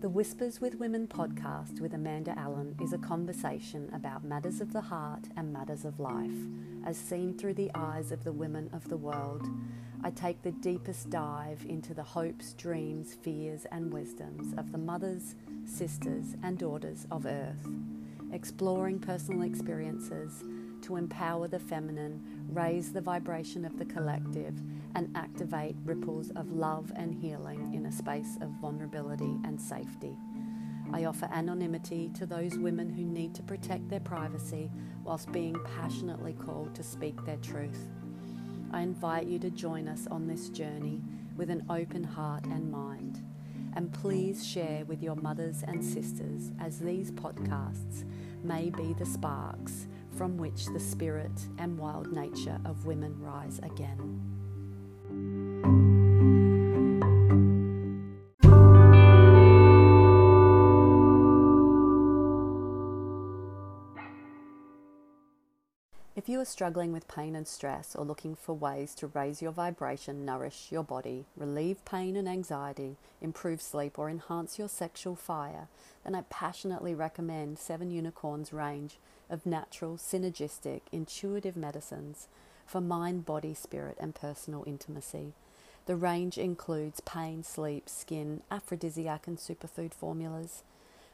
The Whispers with Women podcast with Amanda Allen is a conversation about matters of the heart and matters of life, as seen through the eyes of the women of the world. I take the deepest dive into the hopes, dreams, fears, and wisdoms of the mothers, sisters, and daughters of Earth, exploring personal experiences to empower the feminine, raise the vibration of the collective, and activate ripples of love and healing in a space of vulnerability and safety. I offer anonymity to those women who need to protect their privacy whilst being passionately called to speak their truth. I invite you to join us on this journey with an open heart and mind. And please share with your mothers and sisters as these podcasts may be the sparks from which the spirit and wild nature of women rise again. If you are struggling with pain and stress or looking for ways to raise your vibration, nourish your body, relieve pain and anxiety, improve sleep, or enhance your sexual fire, then I passionately recommend Seven Unicorns range of natural, synergistic, intuitive medicines for mind, body, spirit, and personal intimacy. The range includes pain, sleep, skin, aphrodisiac, and superfood formulas.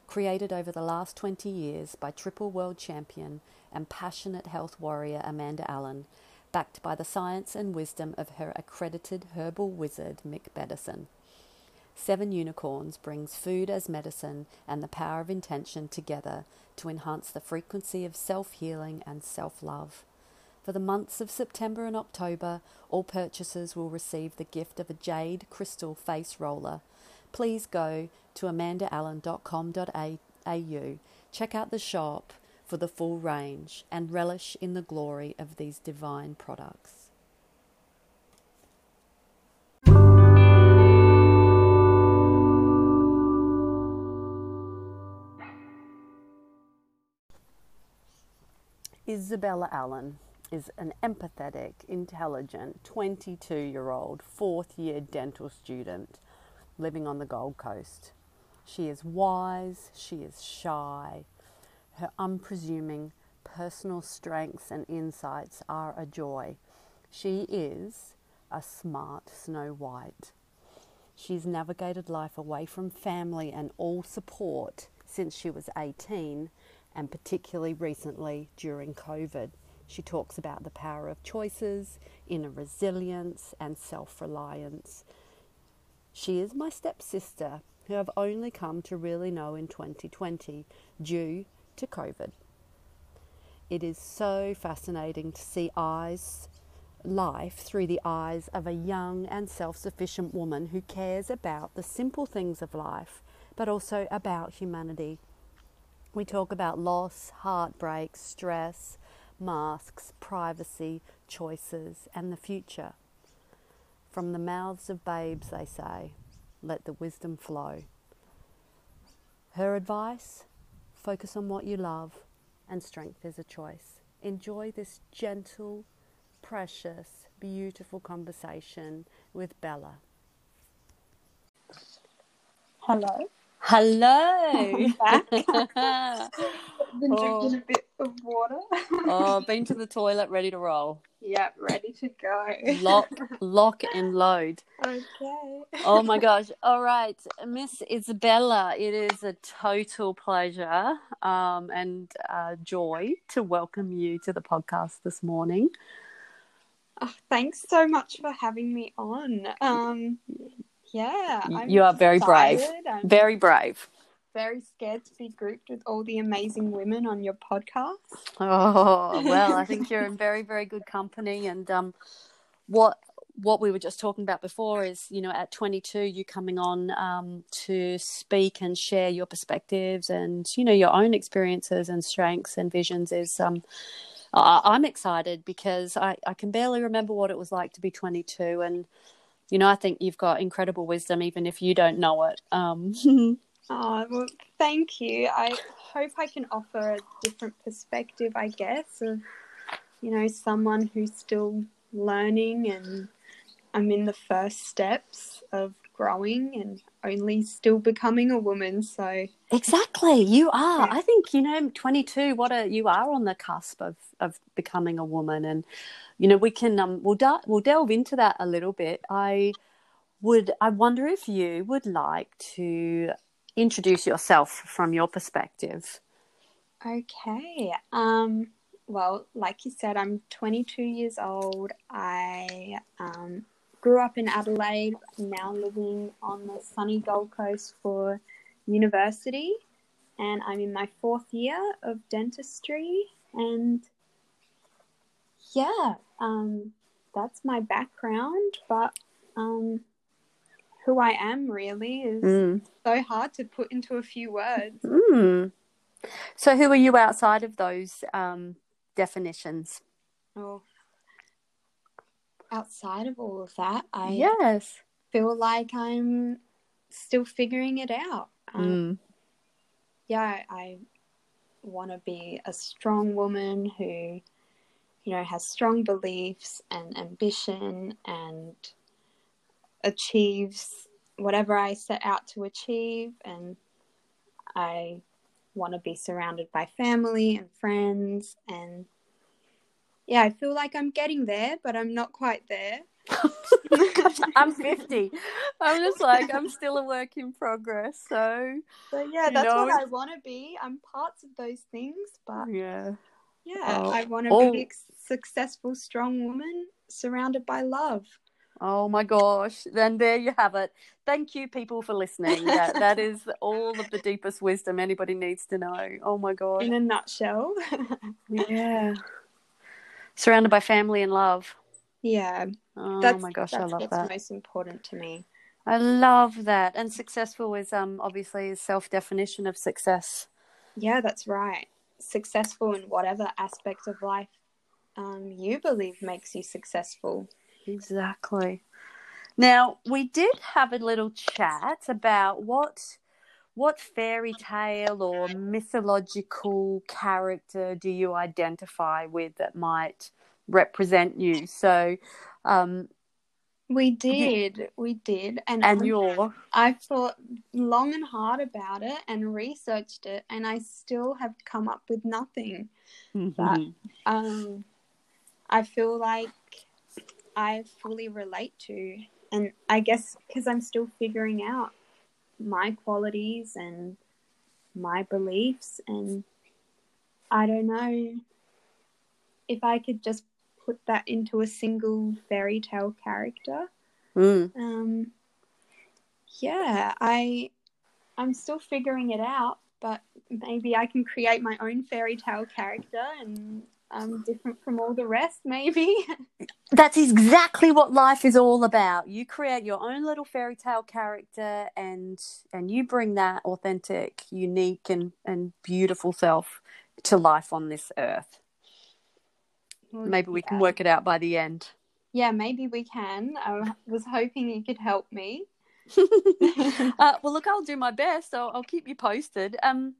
Created over the last 20 years by triple world champion and passionate health warrior Amanda Allen, backed by the science and wisdom of her accredited herbal wizard Mick Bedison. Seven Unicorns brings food as medicine and the power of intention together to enhance the frequency of self healing and self love. For the months of September and October, all purchasers will receive the gift of a jade crystal face roller. Please go to amandaallen.com.au, check out the shop for the full range, and relish in the glory of these divine products. Isabella Allen is an empathetic, intelligent 22 year old fourth year dental student living on the Gold Coast. She is wise, she is shy. Her unpresuming personal strengths and insights are a joy. She is a smart Snow White. She's navigated life away from family and all support since she was 18 and particularly recently during COVID. She talks about the power of choices, inner resilience, and self reliance. She is my stepsister, who I've only come to really know in 2020 due to COVID. It is so fascinating to see eyes life through the eyes of a young and self sufficient woman who cares about the simple things of life, but also about humanity. We talk about loss, heartbreak, stress, masks, privacy, choices, and the future. From the mouths of babes, they say, let the wisdom flow. Her advice focus on what you love, and strength is a choice. Enjoy this gentle, precious, beautiful conversation with Bella. Hello. Hello. Been drinking a bit of water. oh, been to the toilet, ready to roll. Yep, ready to go. Lock, lock, and load. Okay. Oh my gosh! All right, Miss Isabella, it is a total pleasure um, and uh, joy to welcome you to the podcast this morning. Oh, thanks so much for having me on. Um, yeah, I'm you are very brave. I'm Very brave. very scared to be grouped with all the amazing women on your podcast. Oh well, I think you're in very, very good company. And um, what what we were just talking about before is, you know, at 22, you coming on um, to speak and share your perspectives and you know your own experiences and strengths and visions is. Um, I- I'm excited because I, I can barely remember what it was like to be 22, and you know, I think you've got incredible wisdom, even if you don't know it. Um, Oh, well, thank you. I hope I can offer a different perspective, I guess, of, you know, someone who's still learning and I'm in the first steps of growing and only still becoming a woman. So exactly, you are. I think you know, 22. What a you are on the cusp of of becoming a woman, and you know we can um we'll da- we'll delve into that a little bit. I would I wonder if you would like to introduce yourself from your perspective. Okay. Um well, like you said, I'm 22 years old. I um, grew up in Adelaide, now living on the sunny Gold Coast for university, and I'm in my fourth year of dentistry. And yeah, um, that's my background, but um, who I am really is mm. so hard to put into a few words. Mm. So, who are you outside of those um, definitions? Oh, outside of all of that, I yes feel like I'm still figuring it out. Um, mm. Yeah, I want to be a strong woman who, you know, has strong beliefs and ambition and achieves whatever I set out to achieve. And I want to be surrounded by family and friends and yeah, I feel like I'm getting there, but I'm not quite there. I'm 50. I'm just like, I'm still a work in progress. So, so yeah, that's know, what I want to be. I'm parts of those things, but yeah, yeah, oh, I want to oh. be a successful, strong woman surrounded by love. Oh my gosh. Then there you have it. Thank you, people, for listening. That, that is all of the deepest wisdom anybody needs to know. Oh my God. In a nutshell. yeah surrounded by family and love. Yeah. Oh that's, my gosh, I love what's that. most important to me. I love that. And successful is um obviously a self definition of success. Yeah, that's right. Successful in whatever aspect of life um, you believe makes you successful. Exactly. Now we did have a little chat about what what fairy tale or mythological character do you identify with that might represent you? So, um, we did, we did, and and you're. I thought long and hard about it and researched it, and I still have come up with nothing. Mm-hmm. But um, I feel like I fully relate to, and I guess because I'm still figuring out my qualities and my beliefs and I don't know if I could just put that into a single fairy tale character. Mm. Um, yeah, I I'm still figuring it out, but maybe I can create my own fairy tale character and um, different from all the rest, maybe. That's exactly what life is all about. You create your own little fairy tale character, and and you bring that authentic, unique, and and beautiful self to life on this earth. Well, maybe we yeah. can work it out by the end. Yeah, maybe we can. I was hoping you could help me. uh, well, look, I'll do my best. I'll, I'll keep you posted. Um,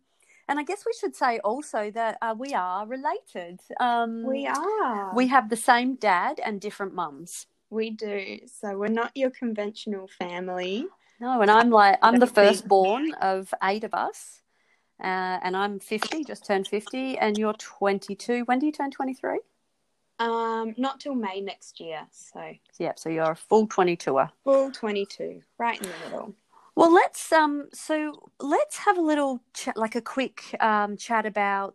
and I guess we should say also that uh, we are related. Um, we are. We have the same dad and different mums. We do. So we're not your conventional family. No, and I'm like I'm the firstborn of eight of us, uh, and I'm 50, just turned 50, and you're 22. When do you turn 23? Um, not till May next year. So yeah, so you're a full 22er. Full 22, right in the middle. Well, let's um. So let's have a little chat, like a quick um, chat about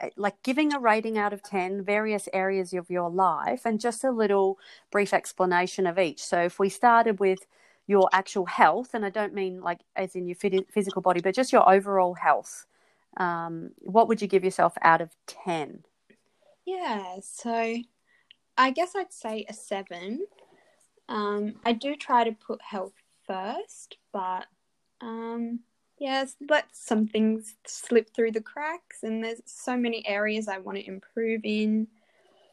eh, like giving a rating out of ten, various areas of your life, and just a little brief explanation of each. So if we started with your actual health, and I don't mean like as in your physical body, but just your overall health, um, what would you give yourself out of ten? Yeah, so I guess I'd say a seven. Um, I do try to put health first, but um, yeah, let some things slip through the cracks, and there's so many areas I want to improve in.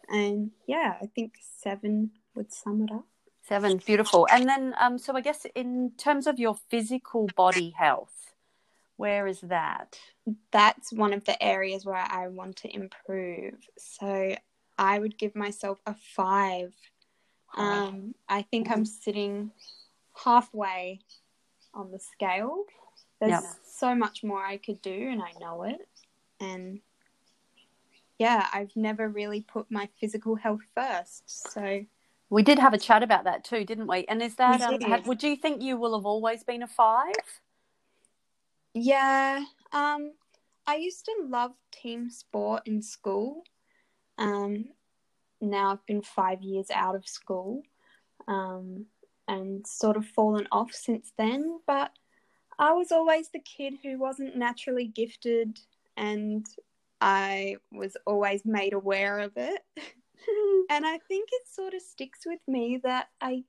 And yeah, I think seven would sum it up. Seven, beautiful. And then, um, so I guess in terms of your physical body health, where is that? That's one of the areas where I want to improve. So I would give myself a five Um, I think I'm sitting halfway on the scale. There's Yep. so much more I could do, and I know it. And yeah, I've never really put my physical health first. So We did have a chat about that too, didn't we? And is that, um, would you think you will have always been a five? yeah, um, I used to love team sport in school. Um, now I've been five years out of school, um, and sort of fallen off since then. But I was always the kid who wasn't naturally gifted, and I was always made aware of it. and I think it sort of sticks with me that I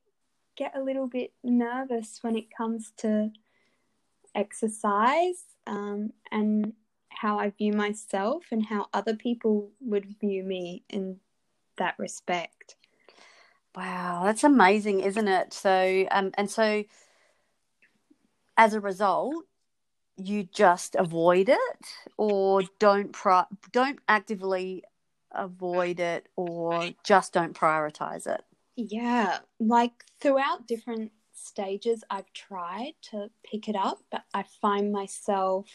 get a little bit nervous when it comes to exercise um, and how I view myself and how other people would view me in that respect. Wow, that's amazing, isn't it? So, um, and so as a result, you just avoid it, or don't pri- don't actively avoid it, or just don't prioritize it. Yeah, like throughout different stages, I've tried to pick it up, but I find myself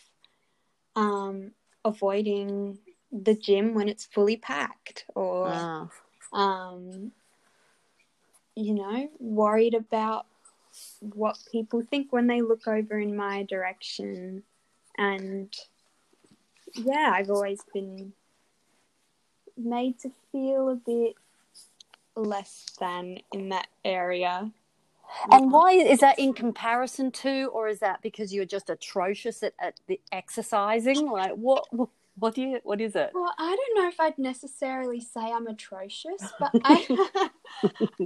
um, avoiding the gym when it's fully packed or. Ah, um, you know, worried about what people think when they look over in my direction. And yeah, I've always been made to feel a bit less than in that area. and mm-hmm. why is that in comparison to, or is that because you're just atrocious at, at the exercising? Like, what what do you what is it? Well, I don't know if I'd necessarily say I'm atrocious, but I,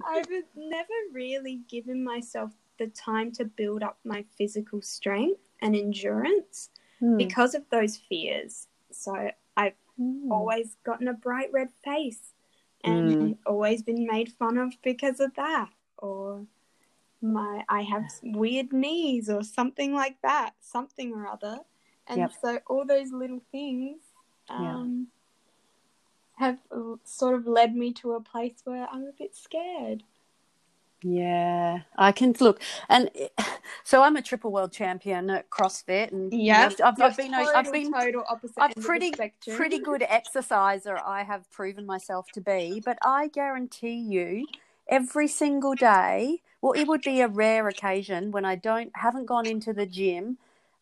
I've never really given myself the time to build up my physical strength and endurance Hmm. because of those fears. So I've Hmm. always gotten a bright red face and always been made fun of because of that. Or my I have weird knees or something like that, something or other. And Yep. so all those little things Yeah. um, have uh, sort of led me to a place where I'm a bit scared. Yeah, I can look, and so I'm a triple world champion at CrossFit, and I've, I've, I've been total, I've been total opposite I'm end of the pretty pretty good exerciser. I have proven myself to be, but I guarantee you, every single day, well, it would be a rare occasion when I don't haven't gone into the gym,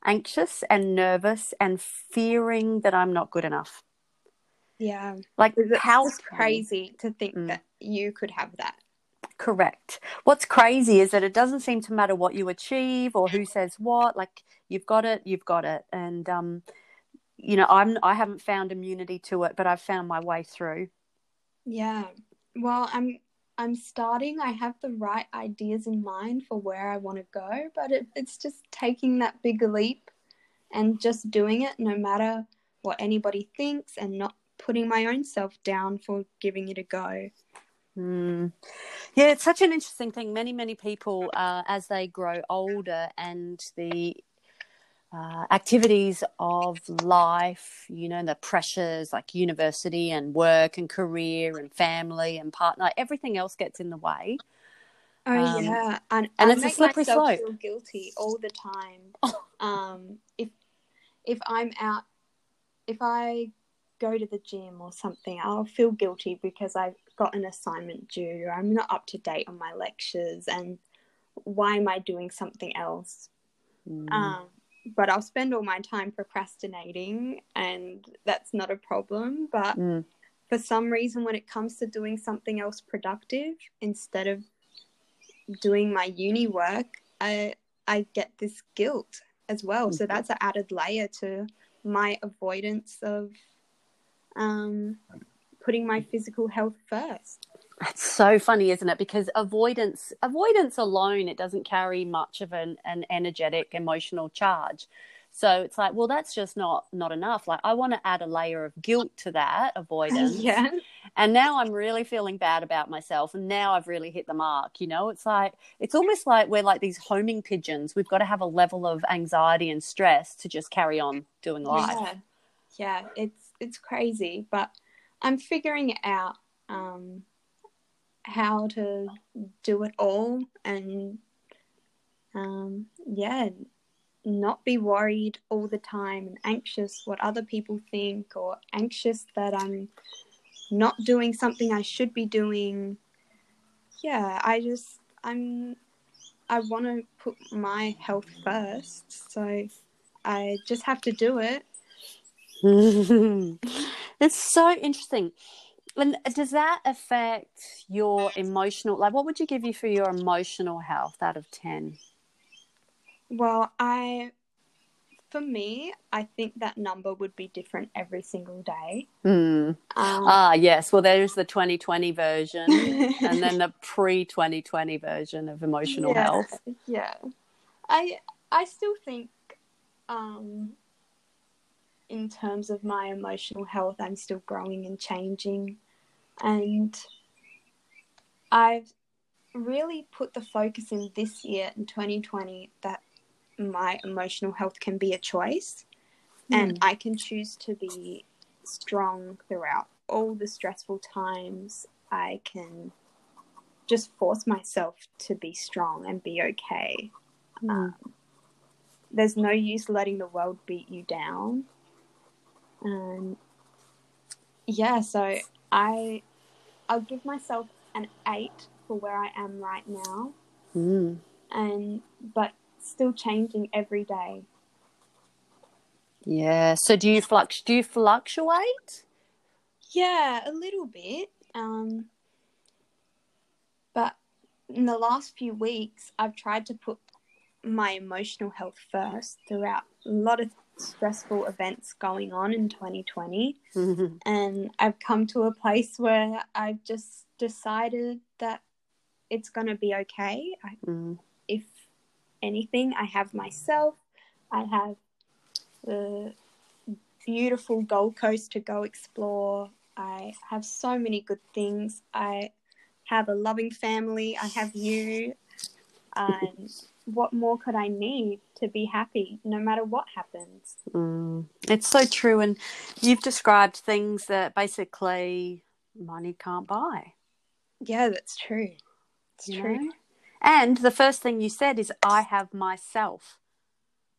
anxious and nervous and fearing that I'm not good enough. Yeah, Like how crazy to think Mm. that you could have that. Correct. What's crazy is that it doesn't seem to matter what you achieve or who says what. Like you've got it, you've got it, and um, you know, I'm I haven't found immunity to it, but I've found my way through. Yeah. Well, I'm I'm starting. I have the right ideas in mind for where I want to go, but it, it's just taking that big leap and just doing it no matter what anybody thinks and not putting my own self down for giving it a go. Mm. Yeah, it's such an interesting thing. Many, many people, uh, as they grow older and the uh, activities of life, you know, the pressures like university and work and career and family and partner, everything else gets in the way. Oh Um, yeah, and, and I it's a slippery slope. feel guilty all the time. um, if if I'm out, if I go to the gym or something, I'll feel guilty because I've got an assignment due. Or I'm not up to date on my lectures, and why am I doing something else? Mm. Um, but I'll spend all my time procrastinating, and that's not a problem. But Mm. for some reason, when it comes to doing something else productive, instead of doing my uni work, I I get this guilt as well. So Mhm. that's an added layer to my avoidance of um, putting my physical health first. That's so funny, isn't it? Because avoidance avoidance alone it doesn't carry much of an, an energetic emotional charge. So it's like, well, that's just not not enough. Like I want to add a layer of guilt to that avoidance. yeah, And now I'm really feeling bad about myself and now I've really hit the mark, you know? It's like it's almost like we're like these homing pigeons. We've got to have a level of anxiety and stress to just carry on doing life. yeah, yeah. It's it's crazy, but I'm figuring it out. Um, how to do it all and um, yeah, not be worried all the time and anxious what other people think or anxious that I'm not doing something I should be doing. Yeah, I just I'm I want to put my health first, so I just have to do it. it's so interesting. And does that affect your emotional like what would you give you for your emotional health out of 10? Well, I for me, I think that number would be different every single day. Mm. Um, ah, yes. Well, there's the 2020 version and then the pre 2020 version of emotional yeah, health. Yeah. I I still think um, in terms of my emotional health, I'm still growing and changing. And I've really put the focus in this year in 2020 that my emotional health can be a choice mm. and I can choose to be strong throughout all the stressful times. I can just force myself to be strong and be okay. Mm. Um, there's no use letting the world beat you down. And yeah, so I I'll give myself an eight for where I am right now. Mm. And but still changing every day. Yeah. So do you flux do you fluctuate? Yeah, a little bit. Um, but in the last few weeks, I've tried to put my emotional health first throughout a lot of stressful events going on in 2020. Mm-hmm. And I've come to a place where I've just decided that it's going to be okay. I, mm. If anything. I have myself. I have the beautiful Gold Coast to go explore. I have so many good things. I have a loving family. I have you. And what more could I need to be happy no matter what happens? Mm, it's so true. And you've described things that basically money can't buy. Yeah, that's true. It's you true. Know? And the first thing you said is, "I have myself."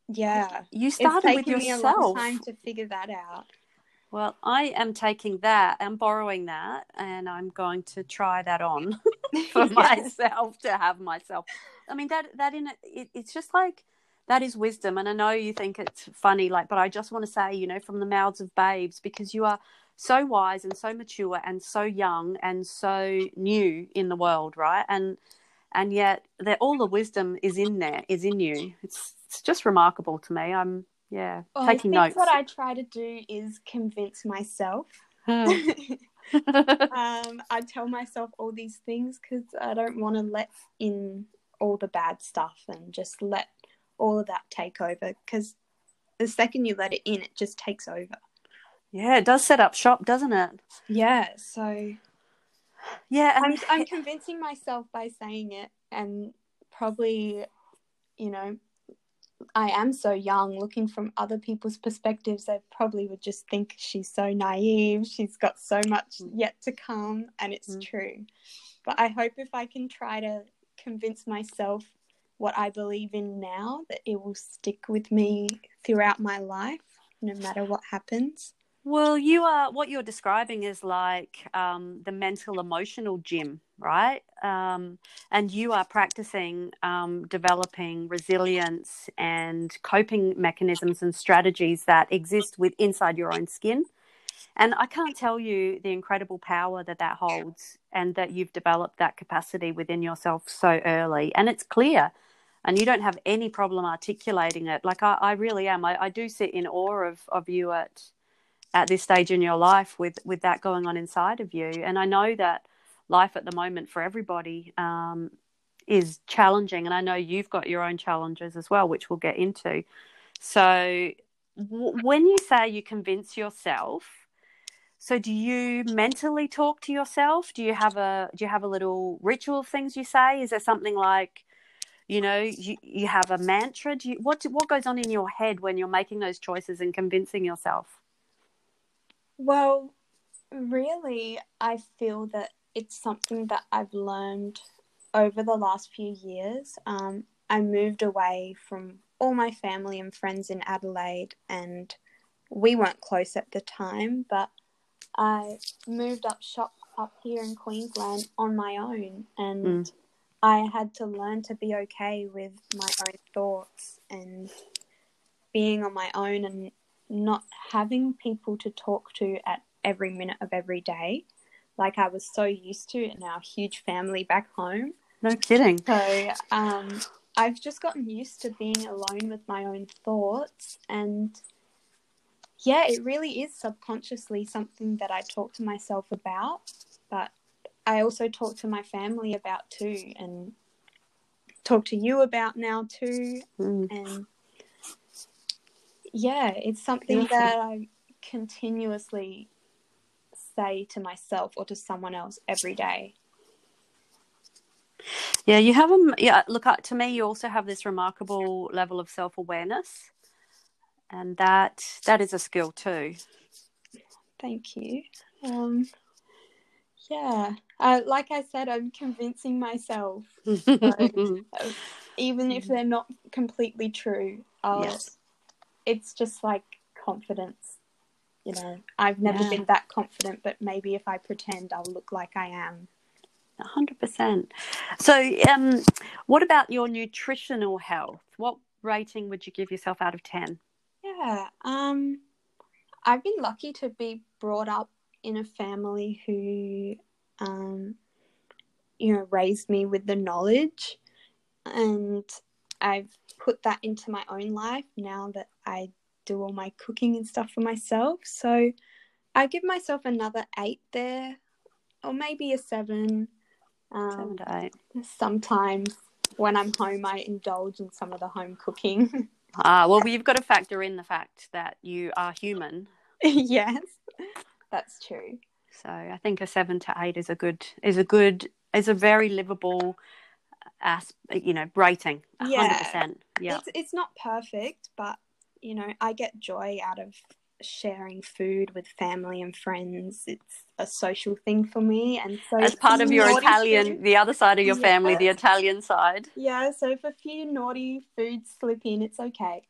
Yeah, you started with yourself. Me a long time to figure that out. Well, I am taking that and borrowing that, and I'm going to try that on for yes. myself to have myself. I mean that that in it, it's just like that is wisdom, and I know you think it's funny, like, but I just want to say, you know, from the mouths of babes, because you are so wise and so mature and so young and so new in the world, right? And and yet that all the wisdom is in there, is in you. It's it's just remarkable to me. I'm yeah well, taking I notes. What I try to do is convince myself. um, I tell myself all these things because I don't want to let in all the bad stuff and just let all of that take over. Because the second you let it in, it just takes over. Yeah, it does set up shop, doesn't it? Yeah. So yeah, I'm, I'm convincing myself by saying it, and probably, you know, I am so young. Looking from other people's perspectives, they probably would just think she's so naive. She's got so much mm. yet to come, and it's mm. true. But I hope if I can try to convince myself what I believe in now, that it will stick with me throughout my life, no matter what happens. Well, you are what you're describing is like um, the mental emotional gym, right? Um, and you are practicing um, developing resilience and coping mechanisms and strategies that exist with inside your own skin. And I can't tell you the incredible power that that holds, and that you've developed that capacity within yourself so early. And it's clear, and you don't have any problem articulating it. Like I, I really am. I, I do sit in awe of of you at at this stage in your life with with that going on inside of you and i know that life at the moment for everybody um, is challenging and i know you've got your own challenges as well which we'll get into so w- when you say you convince yourself so do you mentally talk to yourself? Do you have a do you have a little ritual of things you say? Is there something like you know you, you have a mantra? Do you, what what goes on in your head when you're making those choices and convincing yourself? Well, really, I feel that it's something that I've learned over the last few years. Um, I moved away from all my family and friends in Adelaide, and we weren't close at the time, but I moved up shop up here in Queensland on my own, and mm. I had to learn to be okay with my own thoughts and being on my own and not having people to talk to at every minute of every day, like I was so used to in our huge family back home. No kidding. So um, I've just gotten used to being alone with my own thoughts and yeah, it really is subconsciously something that I talk to myself about, but I also talk to my family about too, and talk to you about now too. Mm. And yeah, it's something that I continuously say to myself or to someone else every day. Yeah, you have a Yeah, look, uh, to me, you also have this remarkable level of self awareness and that that is a skill too. Thank you. Um, yeah, uh, like I said, I'm convincing myself. So, even if they're not completely true, I'll, yes. it's just like confidence. You know, I've never yeah. been that confident, but maybe if I pretend, I'll look like I am. hundred percent. So, um, what about your nutritional health? What rating would you give yourself out of ten? Yeah. Um, I've been lucky to be brought up in a family who, um, you know, raised me with the knowledge, and I've put that into my own life now that I do all my cooking and stuff for myself. So I give myself another eight there, or maybe a seven. Um, seven to eight. Sometimes when I'm home, I indulge in some of the home cooking. Ah, well, you've got to factor in the fact that you are human. yes, that's true. So I think a seven to eight is a good is a good is a very livable as you know rating. hundred percent. Yeah, it's it's not perfect, but you know I get joy out of sharing food with family and friends. It's a social thing for me, and so as part of your Italian, food, the other side of your family, the Italian side. Yeah, so if a few naughty foods slip in, it's okay.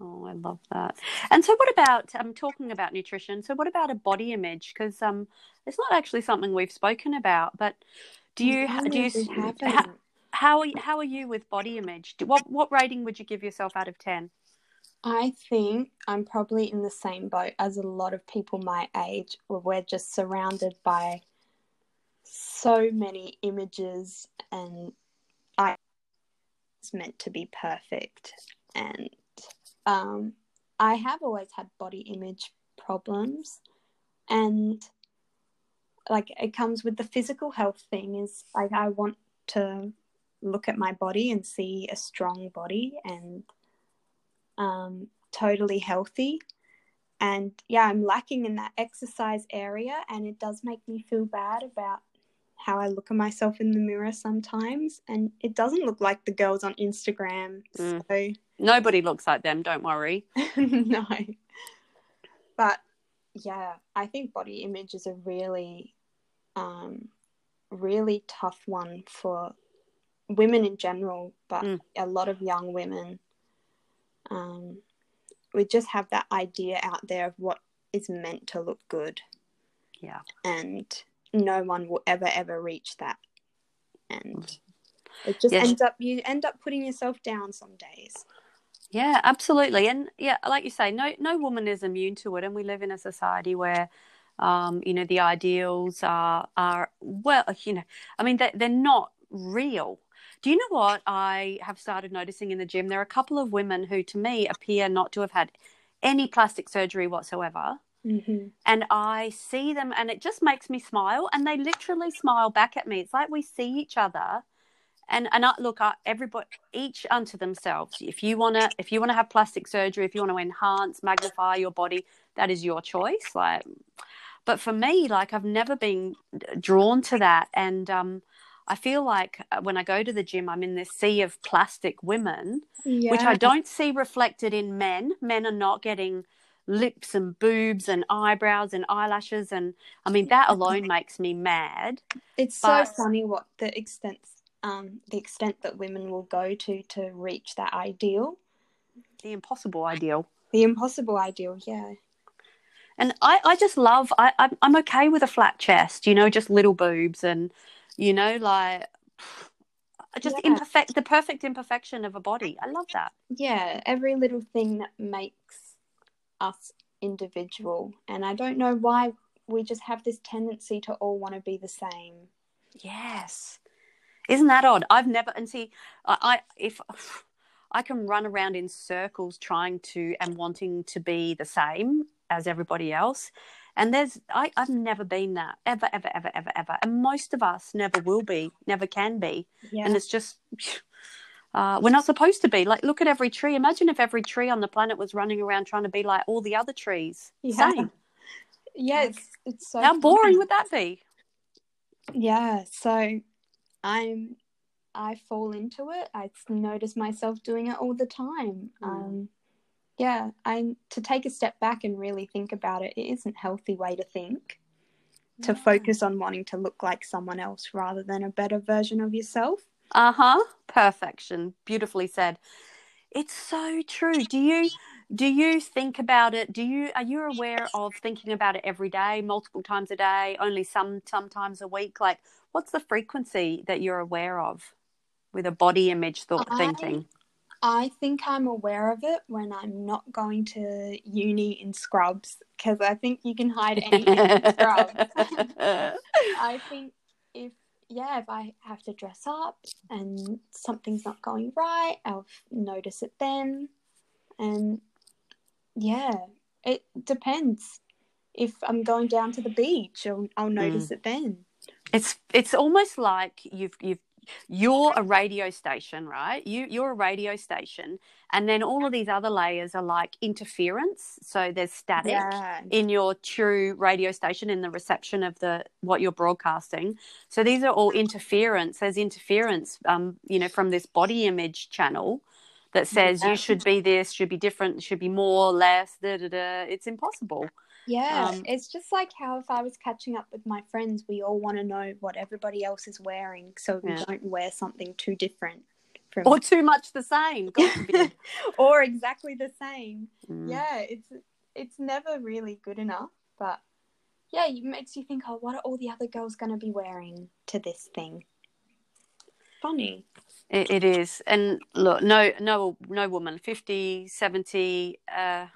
Oh, I love that. And so, what about? I'm talking about nutrition. So, what about a body image? Because um, it's not actually something we've spoken about. But do you do you how, how are how are you with body image? What what rating would you give yourself out of ten? I think I'm probably in the same boat as a lot of people my age, where we're just surrounded by so many images and I it's meant to be perfect. And um, I have always had body image problems, and like it comes with the physical health thing. Is like I want to look at my body and see a strong body and um, totally healthy. And yeah, I'm lacking in that exercise area, and it does make me feel bad about how I look at myself in the mirror sometimes. And it doesn't look like the girls on Instagram. Mm. So nobody looks like them, don't worry. no. But yeah, I think body image is a really, um, really tough one for women in general, but mm. a lot of young women um, we just have that idea out there of what is meant to look good. Yeah. And no one will ever, ever reach that. And it just yes. ends up, you end up putting yourself down some days. Yeah, absolutely. And yeah, like you say, no, no woman is immune to it. And we live in a society where, um, you know, the ideals are, are, well, you know, I mean, they're, they're not real. Do you know what I have started noticing in the gym? There are a couple of women who, to me, appear not to have had any plastic surgery whatsoever. Mm-hmm. And I see them, and it just makes me smile. And they literally smile back at me. It's like we see each other. And and I, look, I, everybody, each unto themselves. If you wanna, if you wanna have plastic surgery, if you want to enhance, magnify your body, that is your choice. Like, but for me, like I've never been drawn to that, and um, I feel like uh, when I go to the gym, I'm in this sea of plastic women, yeah. which I don't see reflected in men. Men are not getting lips and boobs and eyebrows and eyelashes and I mean that alone makes me mad. It's but... so funny what the extent um the extent that women will go to to reach that ideal. The impossible ideal. The impossible ideal, yeah. And I, I just love I, I'm I'm okay with a flat chest, you know, just little boobs and you know, like just yeah. imperfect the perfect imperfection of a body. I love that. Yeah, every little thing that makes us individual. And I don't know why we just have this tendency to all want to be the same. Yes. Isn't that odd? I've never and see I, I if I can run around in circles trying to and wanting to be the same as everybody else. And there's I, I've never been that ever, ever, ever, ever, ever. And most of us never will be, never can be. Yeah. And it's just uh, we're not supposed to be. Like, look at every tree. Imagine if every tree on the planet was running around trying to be like all the other trees. Yeah. Same. Yeah, it's, it's so. How boring would that be? Yeah. So, I'm. I fall into it. I notice myself doing it all the time. Mm. Um, yeah, I to take a step back and really think about it. It isn't a healthy way to think. Yeah. To focus on wanting to look like someone else rather than a better version of yourself. Uh huh. Perfection. Beautifully said. It's so true. Do you do you think about it? Do you are you aware of thinking about it every day, multiple times a day, only some sometimes a week? Like, what's the frequency that you're aware of with a body image thought I, thinking? I think I'm aware of it when I'm not going to uni in scrubs because I think you can hide anything in scrubs. I think if yeah, if I have to dress up and something's not going right, I'll notice it then. And yeah, it depends. If I'm going down to the beach, I'll, I'll notice mm. it then. It's it's almost like you've you've you're a radio station, right? You you're a radio station, and then all of these other layers are like interference. So there's static yeah. in your true radio station in the reception of the what you're broadcasting. So these are all interference. There's interference, um, you know, from this body image channel that says yeah. you should be this, should be different, should be more, less. Da, da, da. It's impossible. Yeah, um, it's just like how if I was catching up with my friends, we all want to know what everybody else is wearing, so we yeah. don't wear something too different. From... Or too much the same, or exactly the same. Mm. Yeah, it's it's never really good enough, but yeah, it makes you think, oh, what are all the other girls going to be wearing to this thing? Funny. It, it is, and look, no, no, no woman, 50, 70, uh,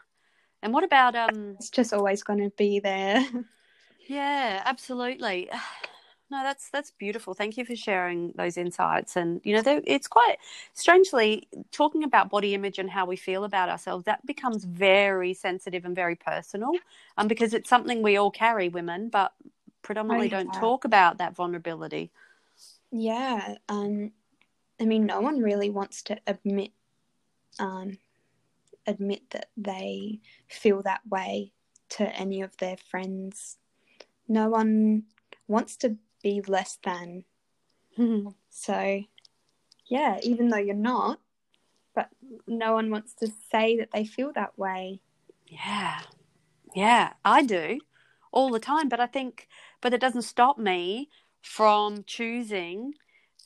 and what about um? It's just always going to be there. yeah, absolutely. No, that's that's beautiful. Thank you for sharing those insights. And you know, it's quite strangely talking about body image and how we feel about ourselves. That becomes very sensitive and very personal, um, because it's something we all carry, women, but predominantly oh, don't talk about that vulnerability. Yeah, um, I mean, no one really wants to admit um, admit that they feel that way to any of their friends. No one wants to be less than. Hmm. so, yeah, even though you're not, but no one wants to say that they feel that way. Yeah. Yeah, I do all the time, but I think, but it doesn't stop me from choosing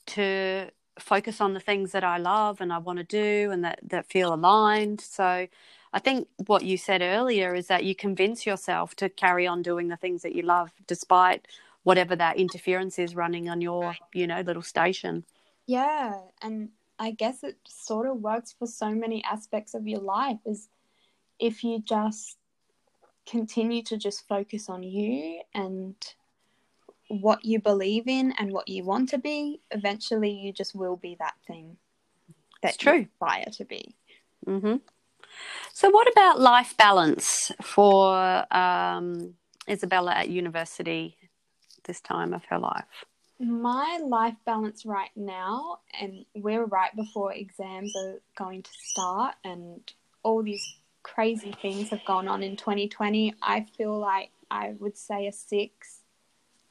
to focus on the things that I love and I want to do and that, that feel aligned. So I think what you said earlier is that you convince yourself to carry on doing the things that you love despite whatever that interference is running on your, you know, little station. Yeah. And I guess it sort of works for so many aspects of your life is if you just continue to just focus on you and what you believe in and what you want to be, eventually you just will be that thing that true. you aspire to be. Mm-hmm. So, what about life balance for um, Isabella at university this time of her life? My life balance right now, and we're right before exams are going to start, and all these crazy things have gone on in 2020. I feel like I would say a six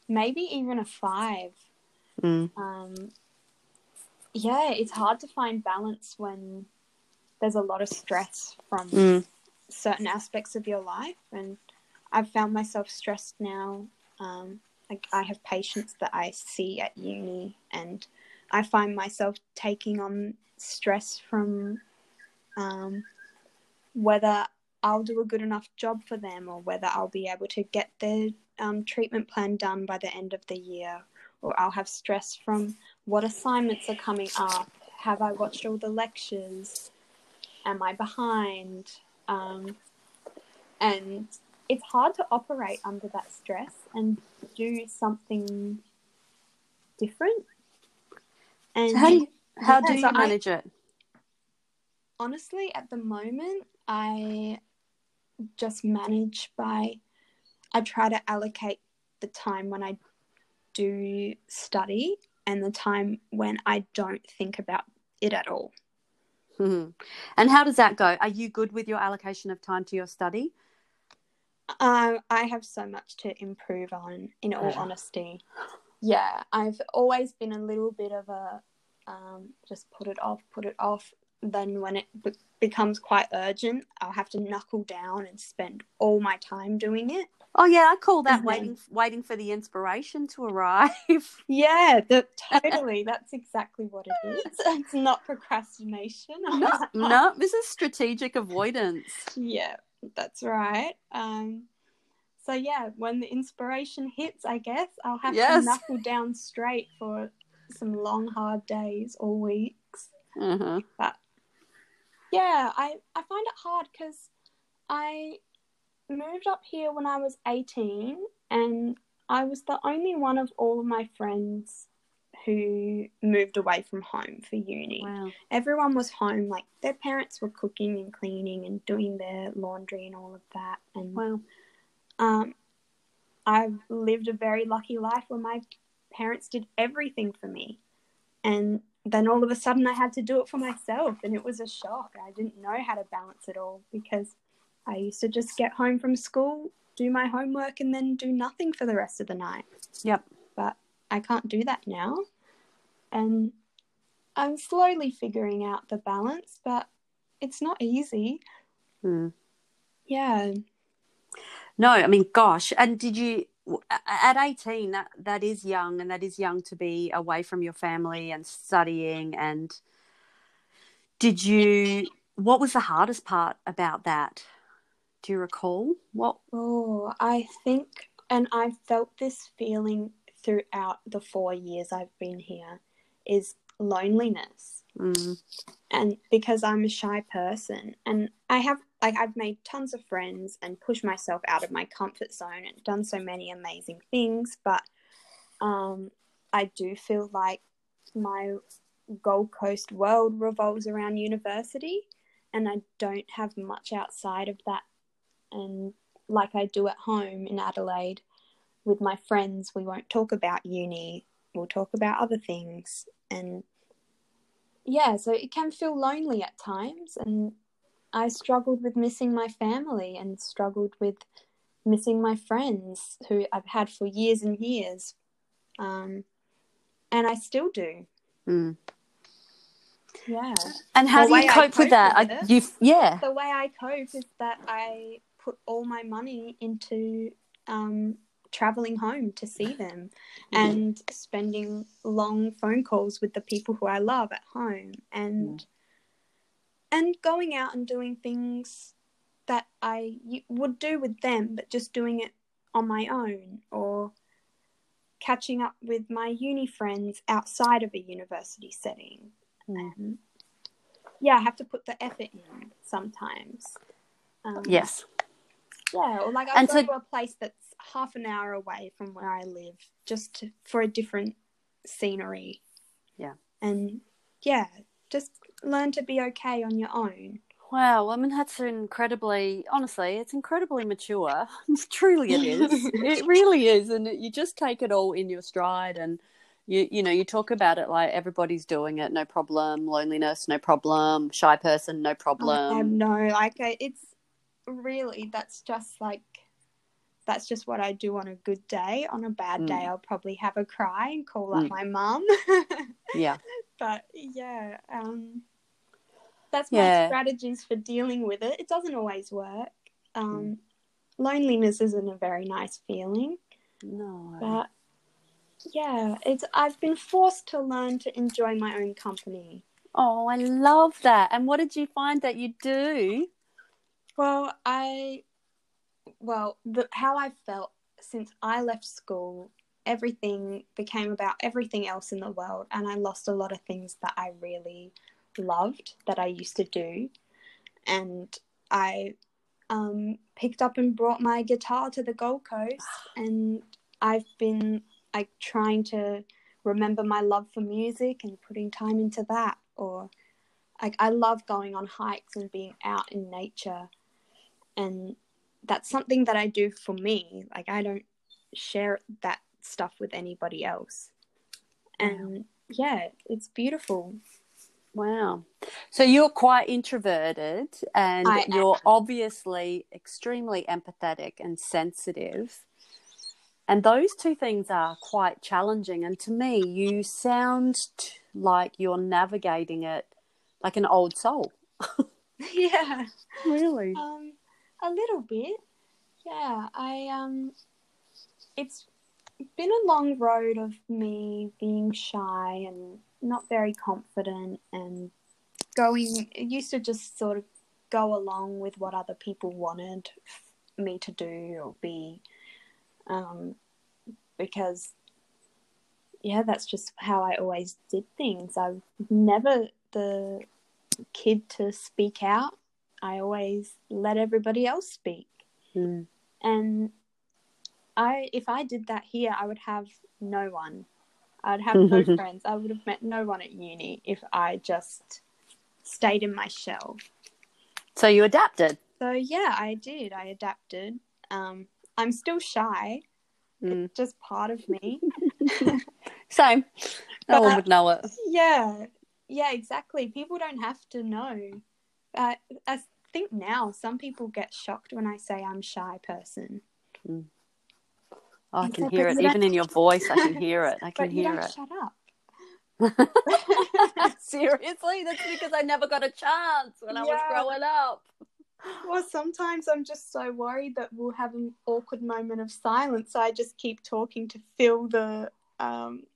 maybe even a five. Mm. Um, yeah, it's hard to find balance when there's a lot of stress from mm. certain aspects of your life. And I've found myself stressed now. Um, like I have patients that I see at uni, and I find myself taking on stress from um, whether I'll do a good enough job for them or whether I'll be able to get their um, treatment plan done by the end of the year, or I'll have stress from what assignments are coming up. Have I watched all the lectures? Am I behind? Um, and it's hard to operate under that stress and do something different. And so how do you, how yeah, do you so manage I, it? Honestly, at the moment, I just manage by I try to allocate the time when I do study and the time when I don't think about it at all. Mm-hmm. And how does that go? Are you good with your allocation of time to your study? Uh, I have so much to improve on, in all honesty. Yeah, I've always been a little bit of a um, just put it off, put it off. Then when it be- becomes quite urgent, I'll have to knuckle down and spend all my time doing it. Oh yeah, I call that waiting waiting for the inspiration to arrive. Yeah, the, totally. That's exactly what it is. It's not procrastination. No, no, this is strategic avoidance. Yeah, that's right. Um, so yeah, when the inspiration hits, I guess I'll have yes. to knuckle down straight for some long, hard days or weeks. Mm-hmm. But yeah, I I find it hard because I moved up here when I was 18 and I was the only one of all of my friends who moved away from home for uni. Wow. Everyone was home, like their parents were cooking and cleaning and doing their laundry and all of that. And wow. um, I've lived a very lucky life where my parents did everything for me. And then all of a sudden I had to do it for myself and it was a shock. I didn't know how to balance it all because I used to just get home from school, do my homework, and then do nothing for the rest of the night. Yep. But I can't do that now. And I'm slowly figuring out the balance, but it's not easy. Hmm. Yeah. No, I mean, gosh. And did you, at 18, that, that is young, and that is young to be away from your family and studying. And did you, what was the hardest part about that? Do you recall what? Oh, I think, and I've felt this feeling throughout the four years I've been here, is loneliness. Mm. And because I'm a shy person, and I have, like, I've made tons of friends and pushed myself out of my comfort zone and done so many amazing things, but um, I do feel like my Gold Coast world revolves around university, and I don't have much outside of that and like I do at home in Adelaide with my friends, we won't talk about uni, we'll talk about other things. And yeah, so it can feel lonely at times. And I struggled with missing my family and struggled with missing my friends who I've had for years and years. Um, and I still do. Mm. Yeah. And how do you cope, cope with that? With I, you, yeah. The way I cope is that I put all my money into um, traveling home to see them mm-hmm. and spending long phone calls with the people who I love at home and mm. and going out and doing things that I would do with them but just doing it on my own or catching up with my uni friends outside of a university setting. Mm. yeah, I have to put the effort in sometimes. Um, yes. Yeah, or like I'll go to a place that's half an hour away from where I live just to, for a different scenery. Yeah. And yeah, just learn to be okay on your own. Wow, I mean that's incredibly honestly, it's incredibly mature. Truly it is. it really is and you just take it all in your stride and you you know, you talk about it like everybody's doing it, no problem, loneliness, no problem, shy person, no problem. I no, like it's really that's just like that's just what I do on a good day. On a bad mm. day, I'll probably have a cry and call up mm. my mum. yeah. But yeah, um, that's my Yeah. strategies for dealing with it. It doesn't always work. Um, Loneliness isn't a very nice feeling, No. but yeah, it's. I've been forced to learn to enjoy my own company. Oh, I love that. And what did you find that you do? Well, I, well, the, how I felt since I left school, everything became about everything else in the world, and I lost a lot of things that I really loved that I used to do, and I um, picked up and brought my guitar to the Gold Coast, and I've been like trying to remember my love for music and putting time into that, or like I love going on hikes and being out in nature and that's something that I do for me. Like I don't share that stuff with anybody else. And yeah, it's beautiful. Wow. So you're quite introverted and I you're am. obviously extremely empathetic and sensitive. And those two things are quite challenging. And to me, you sound t- like you're navigating it like an old soul. yeah. Really? Um a little bit. Yeah, I um it's been a long road of me being shy and not very confident and going it used to just sort of go along with what other people wanted me to do or be um because yeah that's just how I always did things I was never the kid to speak out I always let everybody else speak. Mm. and I if I did that here I would have no one. I'd have no friends. I would have met no one at uni if I just stayed in my shell. So you adapted. so yeah I did. I adapted. Um I'm still shy. Mm. it's just part of me. Same. No But- one would know it. yeah. Yeah exactly. People don't have to know uh, I think now some people get shocked when I say I'm a shy person Oh, I can hear it. Even in your voice, I can hear it. I can hear it. shut up Seriously? That's because I never got a chance when I was growing up. Well, sometimes I'm just so worried that we'll have an awkward moment of silence. So I just keep talking to fill the um, fill the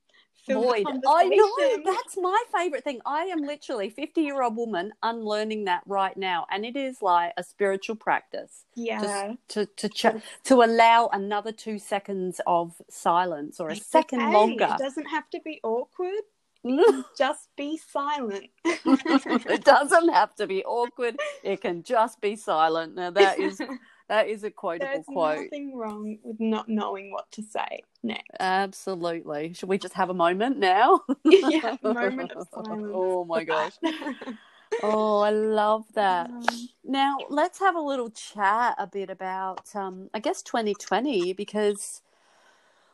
Void. I know. That's my favorite thing. I am literally 50 year old woman unlearning that right now. And it is like a spiritual practice yeah. to, to, ch- to allow another two seconds of silence or a It's second okay. longer. It doesn't have to be awkward. Just be silent. It doesn't have to be awkward. It can just be silent. Now that is that is a quotable There's quote. There's nothing wrong with not knowing what to say next. Absolutely. Should we just have a moment now? Yeah, moment of silence. Oh my gosh. Oh, I love that. Um, Now, let's have a little chat a bit about, um, I guess, 2020 because,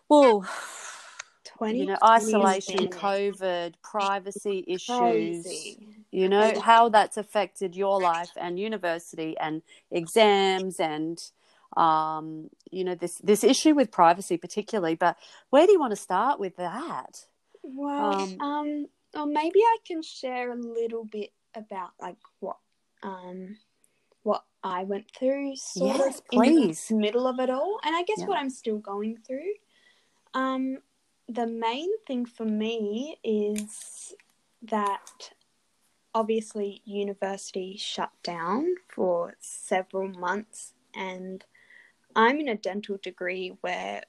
well, 20, you know, isolation, COVID, privacy issues, crazy. You know, how that's affected your life and university and exams and, um, you know, this, this issue with privacy particularly. But where do you want to start with that? Well, Um, um, or maybe I can share a little bit about like what um what I went through sort Yes, of in the please. middle of it all, and I guess Yeah. what I'm still going through. Um, the main thing for me is that obviously university shut down for several months, and I'm in a dental degree where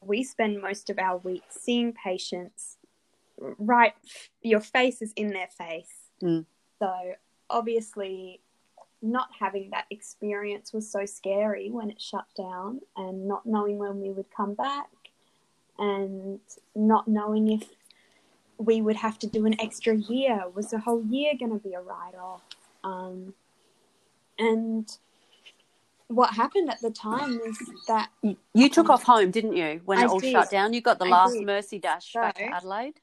we spend most of our week seeing patients right your face is in their face Mm. so obviously not having that experience was so scary when it shut down and not knowing when we would come back and not knowing if we would have to do an extra year was the whole year going to be a write-off um, and what happened at the time is that You- took off home, didn't you, when I it all did. shut down? You got the I last did. Mercy Dash back to Adelaide?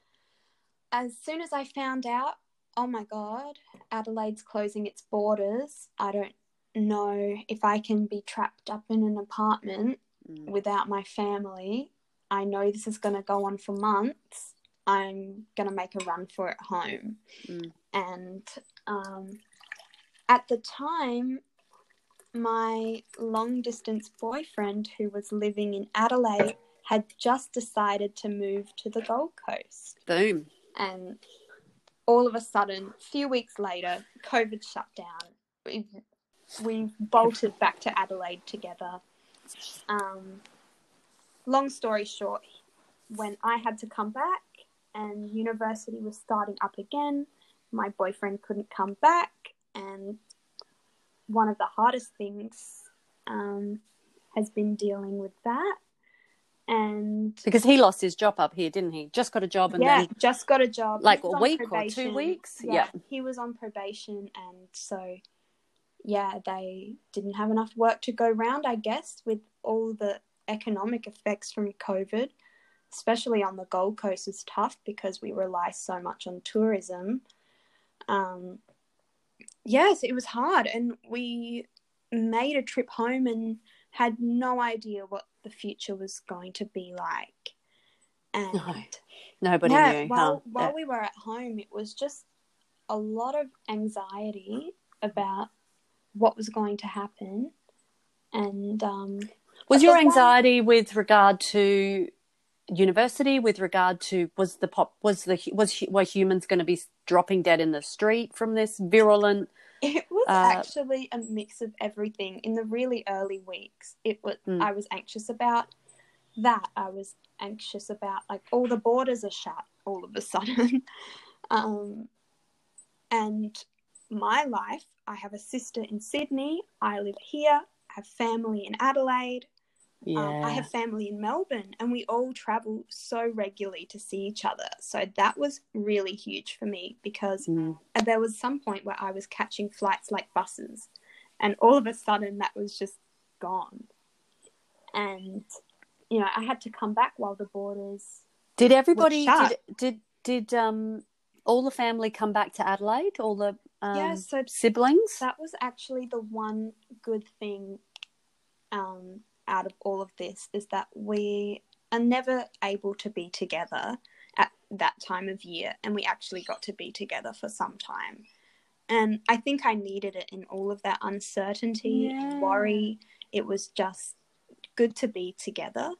as soon as I found out, oh my God, Adelaide's closing its borders. I don't know if I can be trapped up in an apartment Mm. without my family. I know this is going to go on for months. I'm going to make a run for it home. Mm. And um, at the time, my long distance boyfriend, who was living in Adelaide, had just decided to move to the Gold Coast. Boom. And all of a sudden, a few weeks later, COVID shut down. We, we bolted back to Adelaide together. Um, long story short, when I had to come back and university was starting up again, my boyfriend couldn't come back, and one of the hardest things um, has been dealing with that. And because he lost his job up here, didn't he? Just got a job and yeah, then just got a job. like a week or two weeks. Yeah, Yeah. he was on probation, and so yeah, they didn't have enough work to go round. I guess with all the economic effects from COVID, especially on the Gold Coast, is tough because we rely so much on tourism. Um, yes, it was hard, and we made a trip home and had no idea what the future was going to be like. And No, Nobody yeah, knew. while huh? while Yeah. we were at home, it was just a lot of anxiety about what was going to happen, and um, Was your the one- anxiety with regard to university? With regard to was the pop was the was were humans going to be dropping dead in the street from this virulent? it was Uh, actually a mix of everything. In the really early weeks, it was Mm. I was anxious about that. I was anxious about like all the borders are shut all of a sudden, um, and my life. I have a sister in Sydney. I live here. I have family in Adelaide. Yeah, Um, I have family in Melbourne, and we all travel so regularly to see each other. So that was really huge for me because Mm. there was some point where I was catching flights like buses, and all of a sudden that was just gone. And you know, I had to come back while the borders. Did everybody did did did um all the family come back to Adelaide? All the um, Yeah, so siblings. that was actually the one good thing um, out of all of this is that we are never able to be together at that time of year, and we actually got to be together for some time. And I think I needed it in all of that uncertainty Yeah. and worry. It was just good to be together.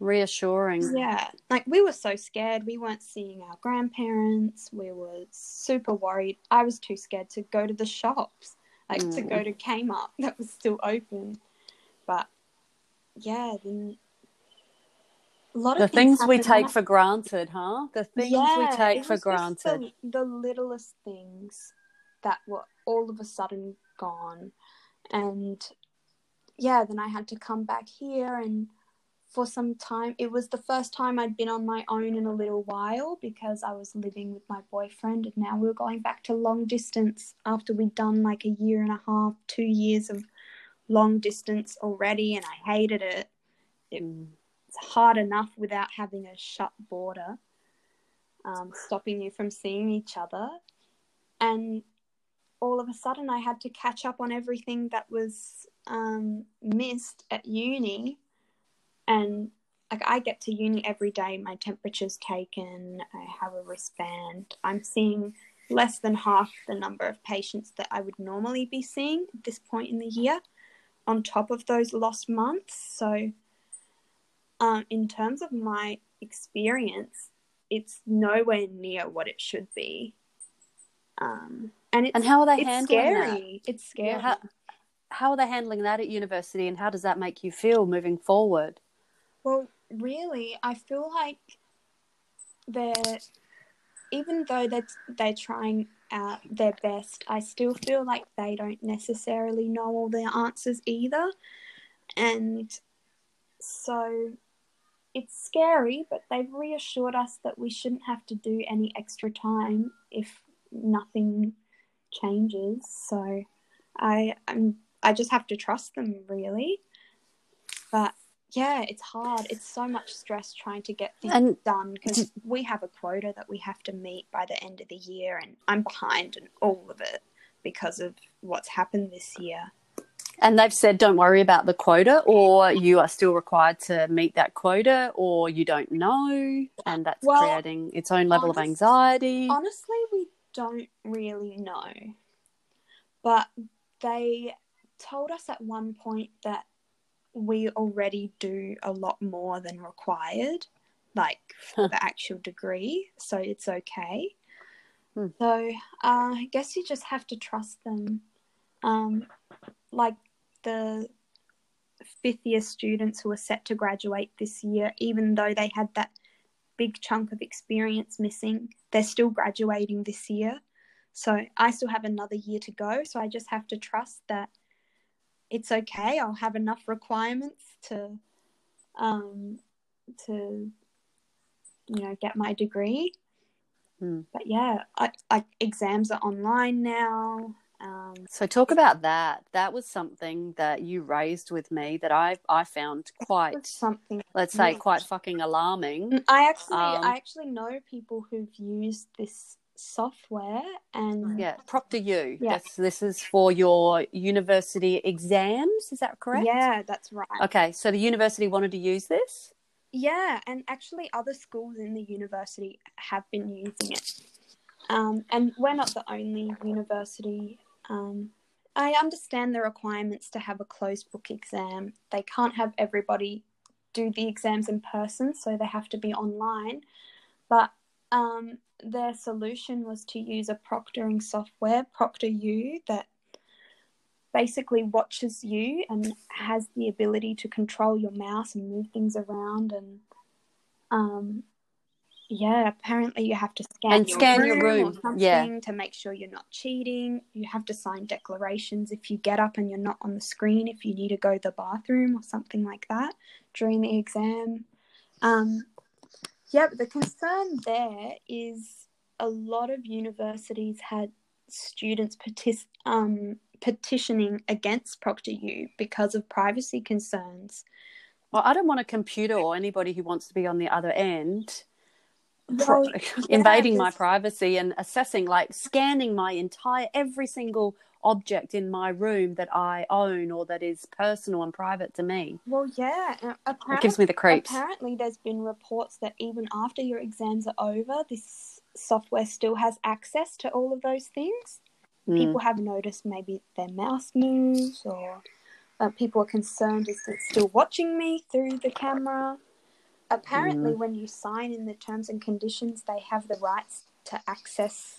Reassuring. Yeah, like we were so scared. We weren't seeing our grandparents. We were super worried. I was too scared to go to the shops, like to Mm. go to Kmart that was still open. But yeah, then a lot The of things we take for granted, huh? The things we take for granted. The, the littlest things that were all of a sudden gone. And yeah, then I had to come back here and for some time it was the first time I'd been on my own in a little while because I was living with my boyfriend and now we were going back to long distance after we'd done like a year and a half, two years of long distance already and I hated it. Mm. It's hard enough without having a shut border um, stopping you from seeing each other. And all of a sudden, I had to catch up on everything that was um, missed at uni. And like, I get to uni every day, my temperature's taken, I have a wristband. I'm seeing less than half the number of patients that I would normally be seeing at this point in the year, on top of those lost months. So, um, in terms of my experience, it's nowhere near what it should be. Um, and it's, And how are they handling that? scary. It's scary. Yeah, how, how are they handling that at university, and how does that make you feel moving forward? Well, really, I feel like they're even though they're they're trying out their best, I still feel like they don't necessarily know all their answers either, and so it's scary. But they've reassured us that we shouldn't have to do any extra time if nothing changes. So I I'm I just have to trust them really, but yeah, it's hard. It's so much stress trying to get things And done because we have a quota that we have to meet by the end of the year, and I'm behind in all of it because of what's happened this year. and they've said, don't worry about the quota, or you are still required to meet that quota, or you don't know, and that's Well, creating its own level of anxiety. Honestly, we don't really know, but they told us at one point that we already do a lot more than required, like for the actual degree, so it's okay. Hmm. So uh, I guess you just have to trust them. Um, like the fifth year students who are set to graduate this year, even though they had that big chunk of experience missing, they're still graduating this year. So I still have another year to go. So I just have to trust that it's okay. I'll have enough requirements to, um, to, you know, get my degree. Hmm. But yeah, I, I, exams are online now. Um, So talk about that. That was something that you raised with me that I I found quite, something. let's say, quite fucking alarming. I actually, Um, I actually know people who've used this software, and Yeah, Proctor U. Yeah. This, this is for your university exams. Is that correct? yeah, that's right. Okay, so the university wanted to use this. Yeah, and actually, other schools in the university have been using it. Um, and we're not the only university. Um, I understand the requirements to have a closed book exam. They can't have everybody do the exams in person, so they have to be online. But um, their solution was to use a proctoring software, Proctor U, that basically watches you and has the ability to control your mouse and move things around and um yeah apparently you have to scan And your scan room your or something yeah. to make sure you're not cheating you have to sign declarations if you get up and you're not on the screen if you need to go to the bathroom or something like that during the exam um yeah but the concern there is a lot of universities had students partic- um, petitioning against Proctor U because of privacy concerns. Well, I don't want a computer or anybody who wants to be on the other end Well, invading my privacy and assessing, like scanning my entire every single object in my room that I own or that is personal and private to me. Well, yeah. It gives me the creeps. apparently, there's been reports that even after your exams are over, this software still has access to all of those things. Mm. People have noticed maybe their mouse moves, or uh, people are concerned is it still watching me through the camera. Apparently, when you sign in the terms and conditions, they have the rights to access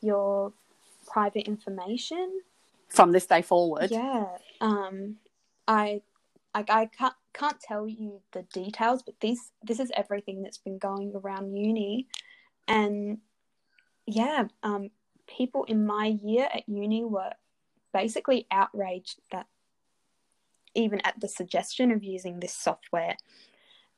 your private information. From this day forward. Yeah. Um, I, I, I can't can't tell you the details, but this this is everything that's been going around uni, and yeah, um, people in my year at uni were basically outraged that even at the suggestion of using this software.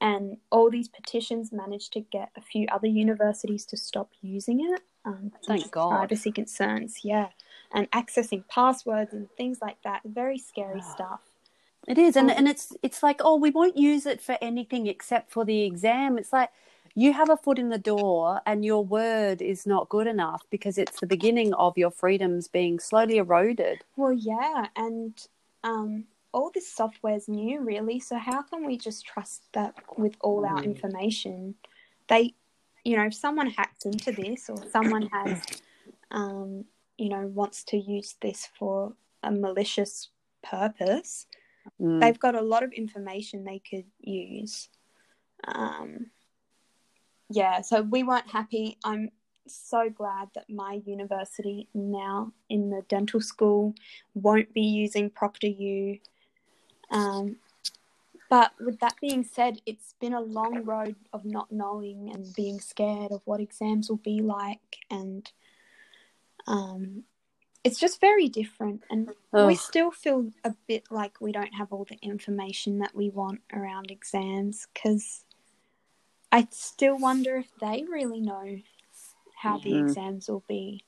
And all these petitions managed to get a few other universities to stop using it. Um, Thank God. Privacy concerns, yeah. And accessing passwords and things like that. Very scary stuff. It is, and Um, and it's it's like oh we won't use it for anything except for the exam. It's like you have a foot in the door, and your word is not good enough because it's the beginning of your freedoms being slowly eroded. Well, yeah, and um, all this software's new, really. So how can we just trust that with all our Mm. information? They, you know, if someone hacks into this or someone has, um, you know, wants to use this for a malicious purpose, Mm. they've got a lot of information they could use. Um, yeah, so we weren't happy. I'm so glad that my university now in the dental school won't be using Proctor U. Um, but with that being said, it's been a long road of not knowing and being scared of what exams will be like, and um, it's just very different. And we still feel a bit like we don't have all the information that we want around exams because I still wonder if they really know how the Mhm. exams will be.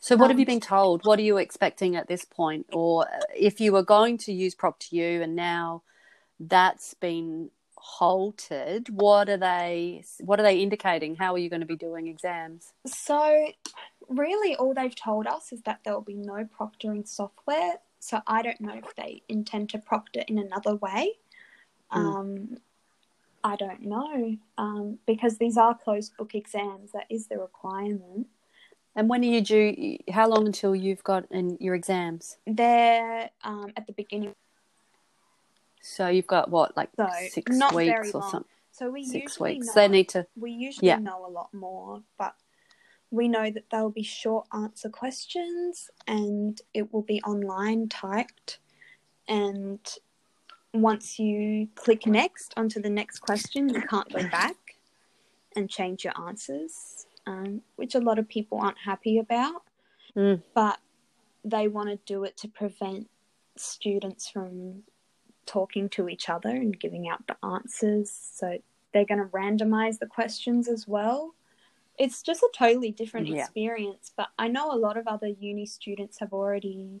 So, what have you been told? What are you expecting at this point? Or if you were going to use Proctor U and now that's been halted, what are they? What are they indicating? How are you going to be doing exams? So, really, all they've told us is that there will be no proctoring software. So, I don't know if they intend to proctor in another way. Hmm. Um, I don't know um, because these are closed book exams. That is the requirement. And when are you due? How long until you've got in your exams? They're um, at the beginning. So you've got what, like So, six weeks or something? So we Six usually weeks. know, They need to. we usually Yeah. know a lot more, but we know that they'll be short answer questions and it will be online typed. And once you click next onto the next question, you can't go back and change your answers, um, which a lot of people aren't happy about. Mm. But they want to do it to prevent students from talking to each other and giving out the answers. So they're going to randomize the questions as well. It's just a totally different Yeah. experience, but I know a lot of other uni students have already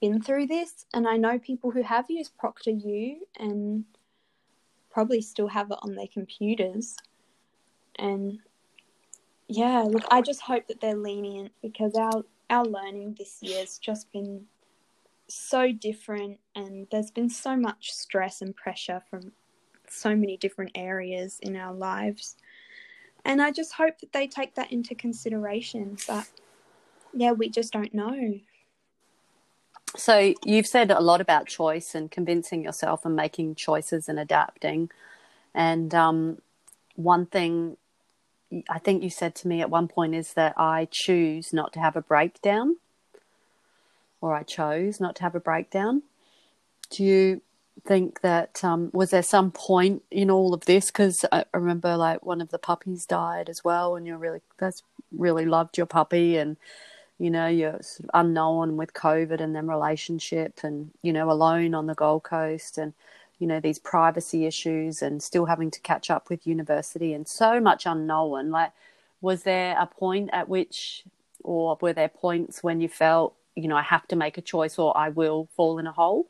been through this, and I know people who have used Proctor U and probably still have it on their computers. And yeah, look, I just hope that they're lenient because our our learning this year has just been so different and there's been so much stress and pressure from so many different areas in our lives. And I just hope that they take that into consideration. But yeah, we just don't know. So you've said a lot about choice and convincing yourself and making choices and adapting. And um, one thing I think you said to me at one point is that I choose not to have a breakdown, or I chose not to have a breakdown. Do you think that um, was there some point in all of this? Because I remember like one of the puppies died as well, and you're really that's really loved your puppy and you know, you're sort of unknown with COVID and then relationship and, you know, alone on the Gold Coast and, you know, these privacy issues and still having to catch up with university and so much unknown. Like, was there a point at which, or were there points when you felt, you know, I have to make a choice or I will fall in a hole?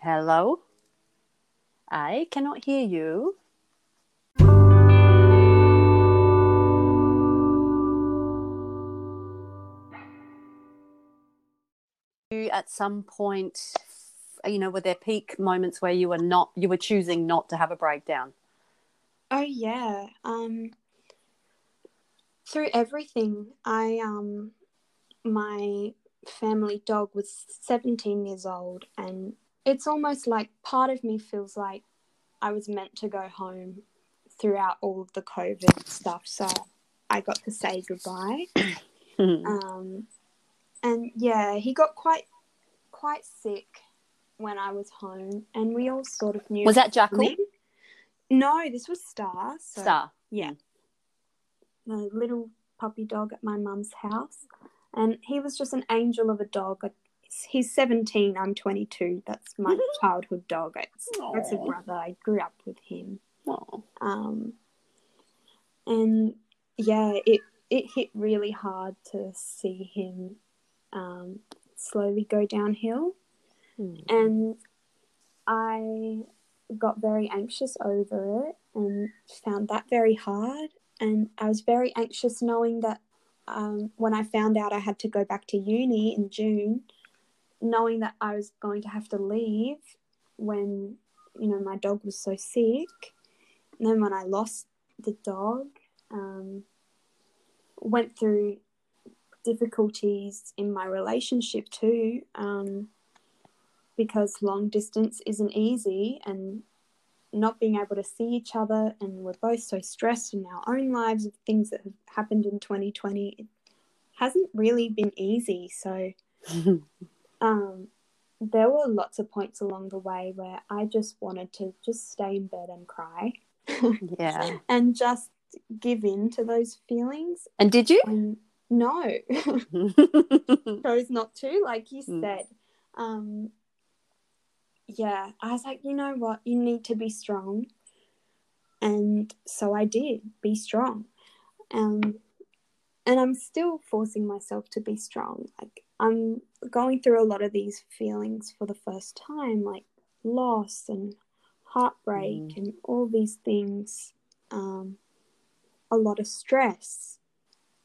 Hello? I cannot hear you. At some point, you know, were there peak moments where you were not, you were choosing not to have a breakdown? Oh yeah. Um through everything, I um my family dog was 17 years old and it's almost like part of me feels like I was meant to go home throughout all of the COVID stuff. So I got to say goodbye. Um, and yeah, he got quite quite sick when I was home, and we all sort of knew. Was that Jackal? No, this was Star. So, Star. Yeah, the little puppy dog at my mum's house, and he was just an angel of a dog. He's 17, I'm 22. That's my childhood dog. It's, it's a brother. I grew up with him. Um, and yeah, it it hit really hard to see him um, slowly go downhill, Hmm. and I got very anxious over it and found that very hard. And I was very anxious knowing that um, when I found out I had to go back to uni in June, knowing that I was going to have to leave when you know my dog was so sick. And then when I lost the dog, um, went through difficulties in my relationship too, um, because long distance isn't easy and not being able to see each other, and we're both so stressed in our own lives of things that have happened in 2020. It hasn't really been easy. So, um, there were lots of points along the way where I just wanted to just stay in bed and cry yeah. and just give in to those feelings. And did you? And no, chose not to, like you Mm. said. Um, yeah, I was like, you know what? You need to be strong. And so I did be strong. Um, and I'm still forcing myself to be strong. Like, I'm going through a lot of these feelings for the first time, like loss and heartbreak and all these things. Um, a lot of stress.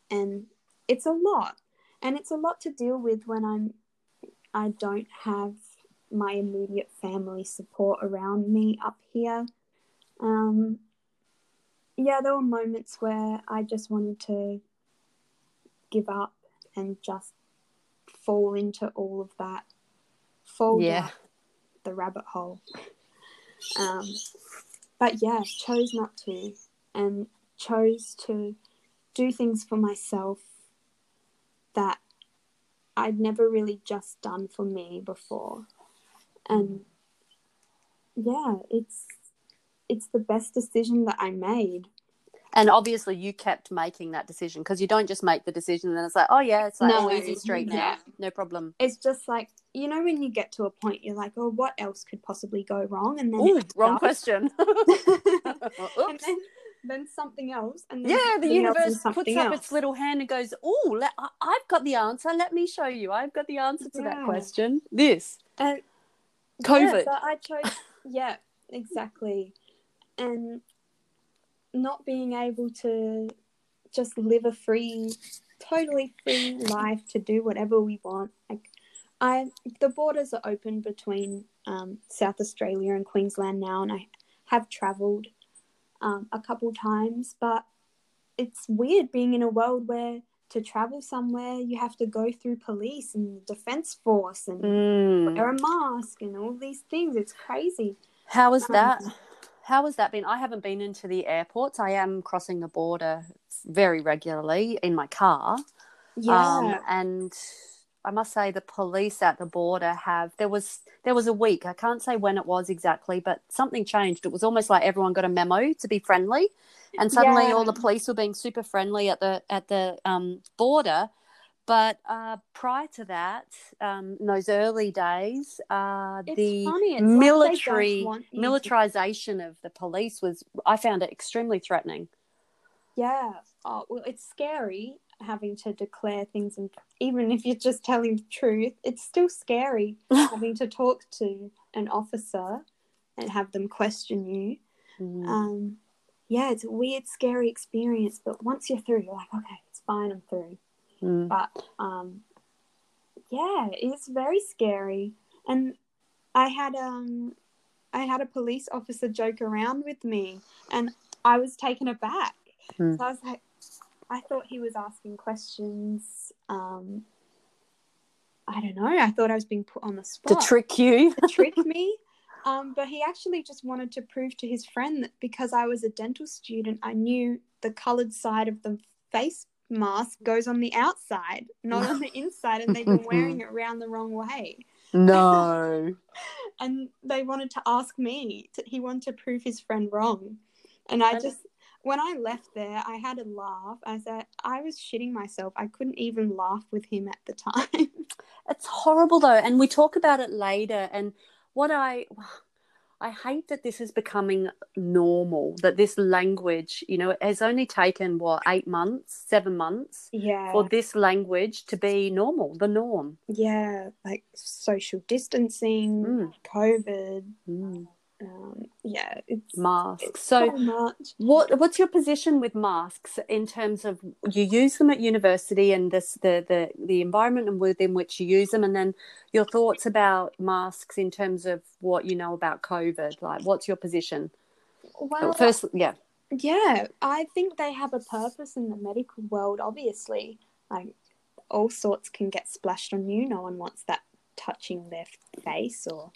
And it's a lot. And it's a lot to deal with when I'm I don't have my immediate family support around me up here. Um, yeah, there were moments where I just wanted to give up and just fall into all of that, fall Yeah. the rabbit hole. Um, but yeah, chose not to and chose to do things for myself that I'd never really just done for me before. And yeah, it's it's the best decision that I made. And obviously, you kept making that decision because you don't just make the decision and then it's like, oh yeah, it's like No, easy street now, yeah. no problem. It's just like you know when you get to a point you're like, oh, what else could possibly go wrong? And then Ooh, wrong question. and Oops. then, then something else, and then Yeah, the and universe puts up else. its little hand and goes, "Oh, I've got the answer. Let me show you. I've got the answer to that question. This And COVID. Yeah, so I chose, yeah, exactly. And not being able to just live a free, totally free life to do whatever we want. Like, I, the borders are open between um, South Australia and Queensland now, and I have travelled um, a couple times, but it's weird being in a world where to travel somewhere you have to go through police and defense force and Mm. wear a mask and all these things. It's crazy. How has that? Um, How has that been? I haven't been into the airports. I am crossing the border very regularly in my car. Um, and I must say the police at the border have there was there was a week, I can't say when it was exactly, but something changed. It was almost like everyone got a memo to be friendly. And suddenly Yeah. all the police were being super friendly at the at the um, border. But uh, prior to that, um, in those early days, uh, the. Like military militarization of the police was I found it extremely threatening. Yeah. Oh, well, it's scary having to declare things, and even if you're just telling the truth, it's still scary having to talk to an officer and have them question you. Mm. Um, yeah, it's a weird, scary experience, but once you're through, you're like, okay, it's fine, I'm through. Mm. but um yeah it's very scary and i had um i had a police officer joke around with me and i was taken aback Hmm. so i was like i thought he was asking questions um i don't know i thought i was being put on the spot To trick you. to trick me um but he actually just wanted to prove to his friend that because i was a dental student i knew the colored side of the face mask goes on the outside, not on the inside, and they've been wearing it around the wrong way. No. And they wanted to ask me. To, he wanted to prove his friend wrong, and I just. When I left there, I had a laugh. I said I was shitting myself. I couldn't even laugh with him at the time. It's horrible though, and we talk about it later. And what I, I hate that this is becoming normal. That this language, you know, it has only taken what eight months, seven months yeah, for this language to be normal, the norm. yeah, like social distancing, Mm. COVID. Mm. Um, yeah, it's Masks. it's So, so much. what what's your position with masks in terms of you use them at university and this the the the environment and within which you use them, and then your thoughts about masks in terms of what you know about COVID? Like, what's your position? Well, First, yeah. Yeah, I think they have a purpose in the medical world, obviously. Like, all sorts can get splashed on you. No one wants that touching their face or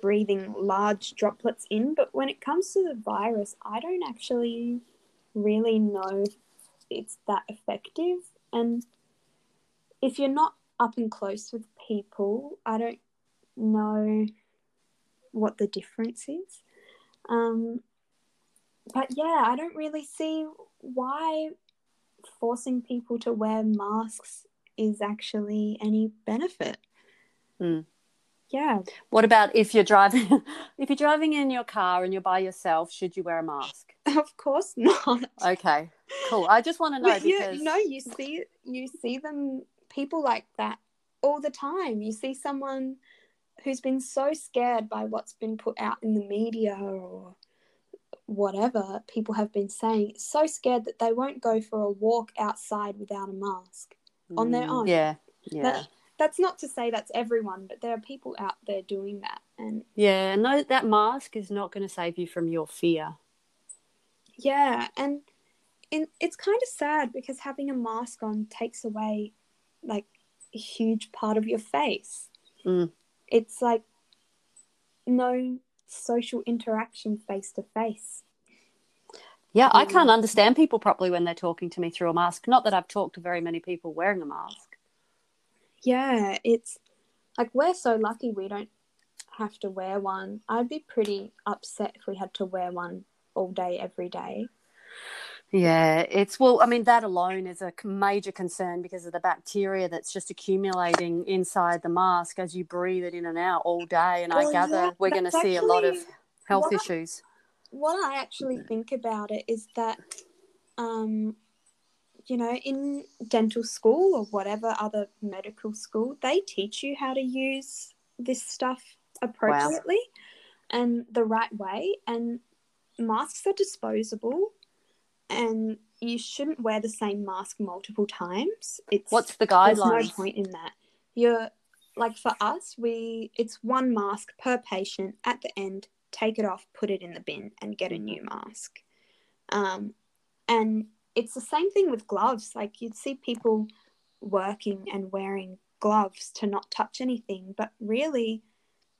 breathing large droplets in. But when it comes to the virus, I don't actually really know if it's that effective. And if you're not up and close with people, I don't know what the difference is. Um, but yeah, I don't really see why forcing people to wear masks is actually any benefit. Hmm. Yeah, What about if you're driving? if you're driving in your car and you're by yourself, should you wear a mask? of course not. Okay, cool. I just want to know But you, because no, you see, you see them people like that all the time. You see someone who's been so scared by what's been put out in the media or whatever people have been saying, so scared that they won't go for a walk outside without a mask. on their Mm, own. Yeah, yeah. That- that's not to say that's everyone, but there are people out there doing that. And yeah, no, that mask is not going to save you from your fear. Yeah, and in, it's kind of sad because having a mask on takes away like a huge part of your face. Mm. It's like no social interaction face to face. Yeah, I can't understand people properly when they're talking to me through a mask. Not that I've talked to very many people wearing a mask. Yeah, it's like we're so lucky we don't have to wear one. I'd be pretty upset if we had to wear one all day, every day. Yeah, it's well, I mean, that alone is a major concern because of the bacteria that's just accumulating inside the mask as you breathe it in and out all day. And well, I gather yeah, we're going to see a lot of health issues. I, what I actually think about it is that, um, you know, in dental school or whatever other medical school, they teach you how to use this stuff appropriately wow. and the right way. And masks are disposable and you shouldn't wear the same mask multiple times. It's what's the guideline? There's no point in that. You're like for us, we it's one mask per patient. At the end, take it off, put it in the bin, and get a new mask. Um, and it's the same thing with gloves. Like you'd see people working and wearing gloves to not touch anything, but really,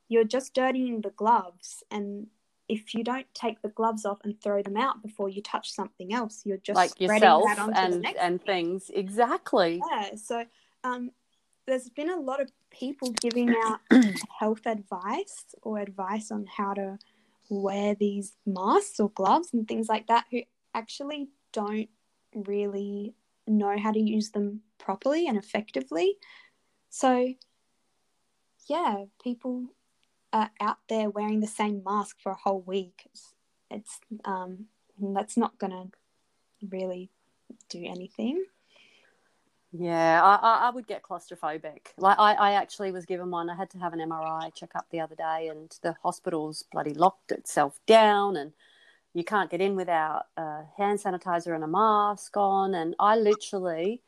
you're just dirtying the gloves and if you don't take the gloves off and throw them out before you touch something else, you're just like yourself and and things exactly. Yeah. So um, there's been a lot of people giving out health advice or advice on how to wear these masks or gloves and things like that who actually don't really know how to use them properly and effectively. So yeah, people are out there wearing the same mask for a whole week, it's, it's um, that's not going to really do anything. Yeah, I, I would get claustrophobic. Like I, I actually was given one. I had to have an MRI checkup the other day, and the hospital's bloody locked itself down, and you can't get in without a hand sanitizer and a mask on. And I literally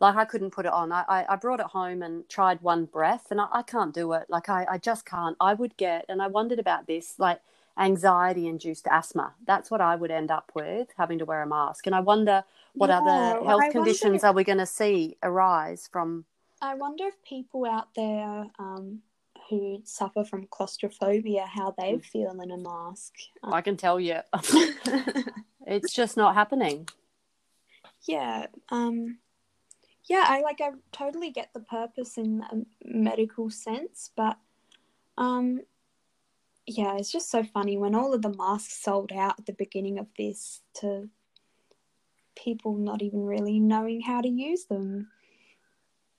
like I couldn't put it on. I, I, brought it home and tried one breath and I, I can't do it. Like I, I just can't. I would get, and I wondered about this, like anxiety induced asthma. That's what I would end up with, having to wear a mask. And I wonder what yeah, other health conditions are we going to see arise from. I wonder if people out there um, who suffer from claustrophobia, how they mm. feel in a mask. I can tell you. it's just not happening. Yeah. Um, yeah, I like I totally get the purpose in a medical sense, but um yeah, it's just so funny when all of the masks sold out at the beginning of this to people not even really knowing how to use them.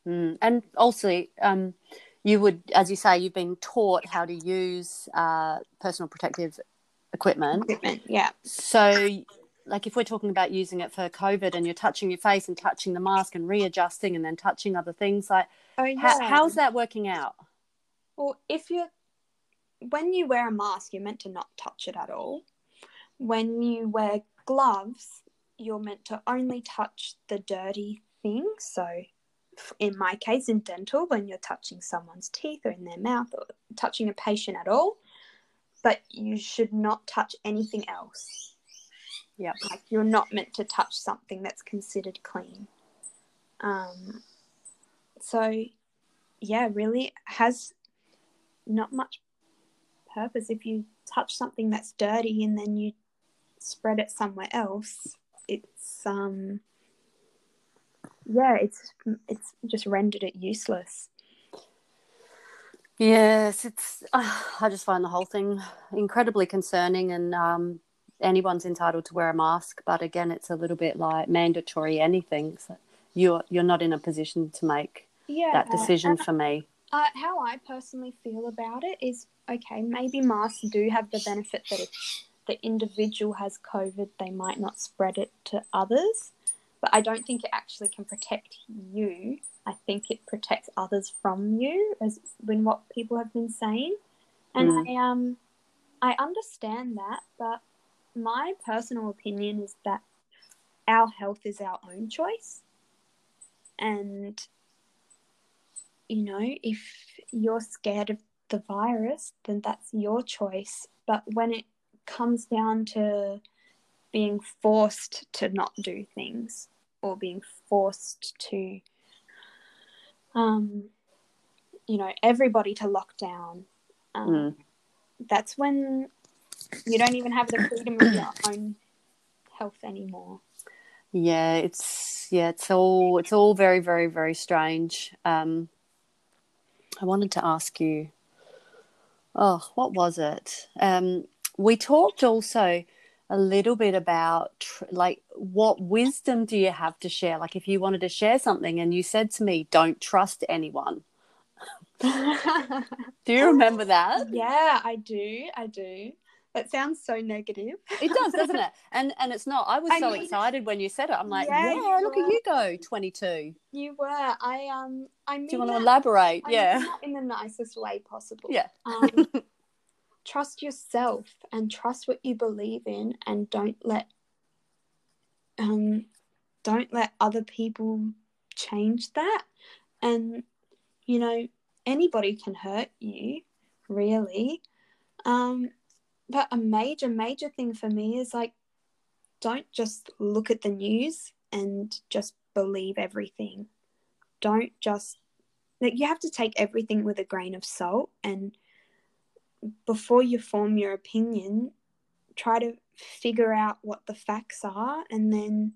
Mm. And also, um, you would, as you say, you've been taught how to use uh, personal protective equipment. Equipment, yeah. So like if we're talking about using it for COVID and you're touching your face and touching the mask and readjusting and then touching other things, like oh, yeah. how, how's that working out? Well, if you're when you wear a mask, you're meant to not touch it at all. When you wear gloves, you're meant to only touch the dirty thing, So, in my case, in dental, when you're touching someone's teeth or in their mouth or touching a patient at all, but you should not touch anything else yeah. Like you're not meant to touch something that's considered clean. Um, so, yeah, really has not much purpose. If you touch something that's dirty and then you spread it somewhere else, it's um, yeah, it's it's just rendered it useless. Yes, it's. Uh, I just find the whole thing incredibly concerning, and um, anyone's entitled to wear a mask, but again, it's a little bit like mandatory anything. So you're you're not in a position to make yeah, that decision for me. Uh, how I personally feel about it is okay. Maybe masks do have the benefit that if the individual has COVID, they might not spread it to others. But I don't think it actually can protect you. I think it protects others from you, as been what people have been saying. And mm. I um I understand that, but my personal opinion is that our health is our own choice. And you know, if you're scared of the virus, then that's your choice. But when it comes down to being forced to not do things or being forced to, um, you know, everybody to lock down, um, Mm. that's when you don't even have the freedom of your own health anymore. Yeah, it's yeah, it's all it's all very very very strange. Um, I wanted to ask you. Oh, what was it? Um, we talked also a little bit about tr- like what wisdom do you have to share? Like if you wanted to share something, and you said to me, "Don't trust anyone." Do you remember that? yeah, I do. I do. That sounds so negative. It does, doesn't it? And and it's not. I was I so mean- excited when you said it. I'm like, Yeah, yeah, look at you go, 22. You were. I um. I mean Do you want to elaborate? I yeah. in the nicest way possible. Yeah. Um, trust yourself and trust what you believe in, and don't let um, don't let other people change that. And you know, anybody can hurt you, really. Um, but a major, major thing for me is like, don't just look at the news and just believe everything. Don't just like you have to take everything with a grain of salt and before you form your opinion try to figure out what the facts are and then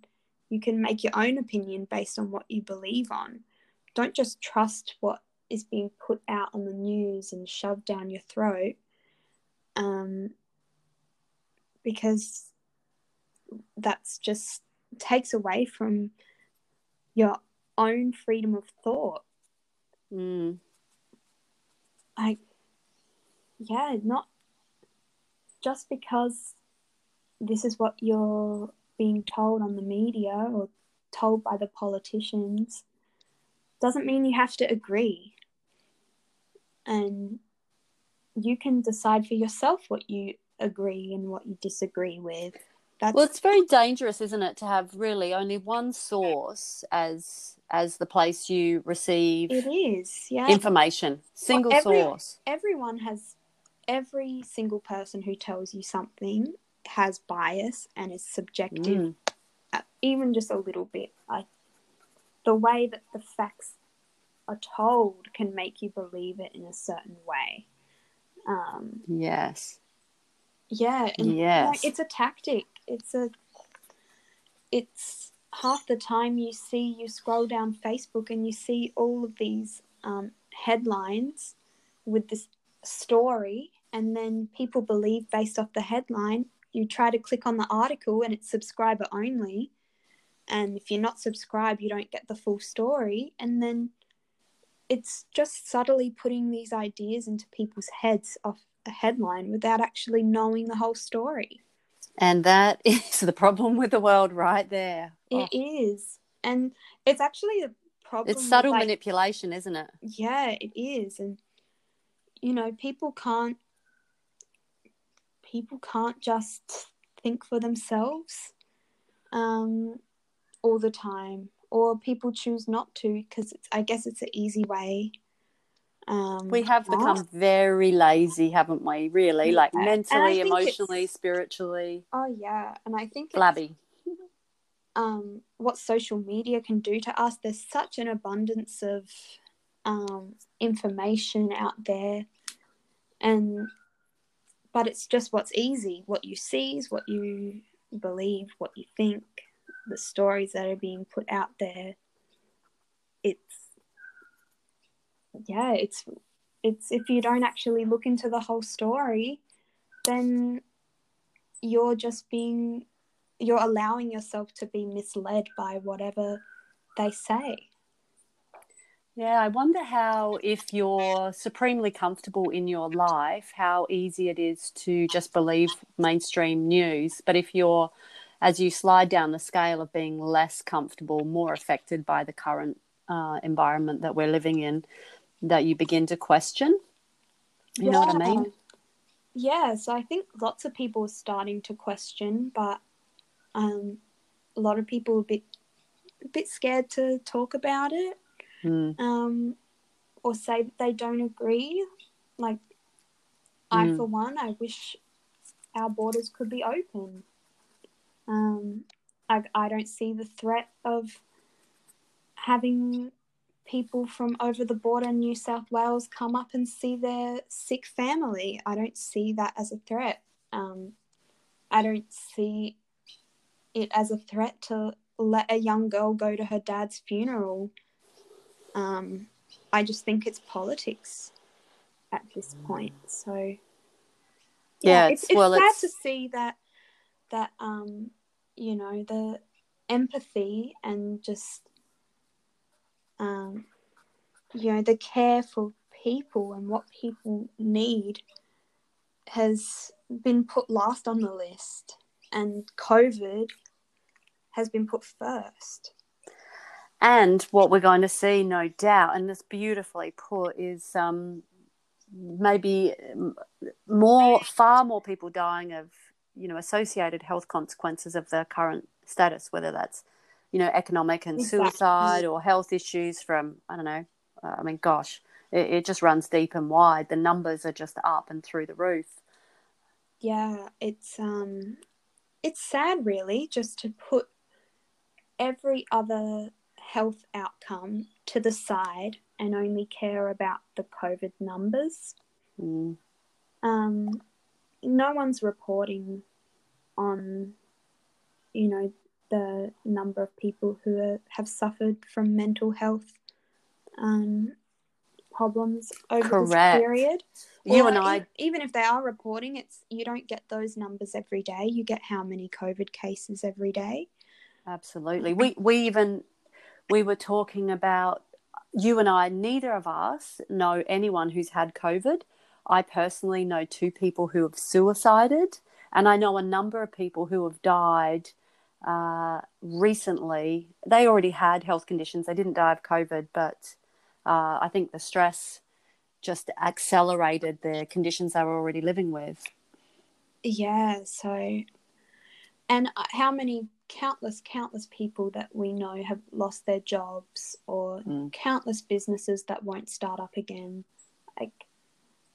you can make your own opinion based on what you believe on don't just trust what is being put out on the news and shoved down your throat um, because that's just takes away from your own freedom of thought Mm. like yeah not just because this is what you're being told on the media or told by the politicians doesn't mean you have to agree. And you can decide for yourself what you agree and what you disagree with. That's Well, it's very dangerous, isn't it, to have really only one source as as the place you receive it is yeah. information, single every- source. everyone has every single person who tells you something has bias and is subjective Mm. uh, even just a little bit like the way that the facts are told can make you believe it in a certain way um Yes. yeah Yes. like, it's a tactic it's a it's half the time you see you scroll down facebook and you see all of these um, headlines with this story and then people believe based off the headline you try to click on the article and it's subscriber only and if you're not subscribed you don't get the full story and then it's just subtly putting these ideas into people's heads off a headline without actually knowing the whole story And that is the problem with the world right there. It Oh, is, and it's actually a problem. it's subtle like- manipulation, isn't it? Yeah, it is, and you know, people can't. People can't just think for themselves, um, all the time, or people choose not to because. I guess it's an easy way. Um, We have not. become very lazy, haven't we? Really, like Yeah. I mentally, emotionally, spiritually, Oh yeah, and I think flabby. um, what social media can do to us. There's such an abundance of um, information out there, and but it's just what's easy. What you see is what you believe, what you think, the stories that are being put out there. It's yeah, it's it's if you don't actually look into the whole story, then you're just being you're allowing yourself to be misled by whatever they say. Yeah, I wonder how, if you're supremely comfortable in your life, how easy it is to just believe mainstream news. But if you're, as you slide down the scale of being less comfortable, more affected by the current uh, environment that we're living in, that you begin to question. You know what I mean? Yeah, so I think lots of people are starting to question, but um, a lot of people are a bit a bit scared to talk about it. Mm. Um, or say that they don't agree. Like, I, Mm. for one, I wish our borders could be open. Um, I, I don't see the threat of having people from over the border in New South Wales come up and see their sick family. I don't see that as a threat. Um, I don't see it as a threat to let a young girl go to her dad's funeral. Um, I just think it's politics at this point. So Yeah, it's, it's- it's well, sad it's- to see that that um, you know the empathy and just um, you know the care for people and what people need has been put last on the list, and COVID has been put first. And what we're going to see, no doubt, and this beautifully put, is um, maybe um, more, far more people dying of, you know, associated health consequences of their current status, whether that's, you know, economic and Exactly. suicide or health issues from, I don't know, uh, I mean, gosh, it, it just runs deep and wide. The numbers are just up and through the roof. Yeah, it's um it's sad really just to put every other health outcome to the side and only care about the COVID numbers. Mm. Um no one's reporting on you know the number of people who are, have suffered from mental health um, problems over Correct. this period. You Or and I e- even if they are reporting, it's you don't get those numbers every day. You get how many COVID cases every day. Absolutely. We we even we were talking about you and I. Neither of us know anyone who's had COVID. I personally know two people who have suicided, and I know a number of people who have died uh, recently. They already had health conditions. They didn't die of COVID, but uh, I think the stress just accelerated the conditions they were already living with. Yeah. So, and uh, how many countless, countless people that we know have lost their jobs, or Mm. countless businesses that won't start up again. Like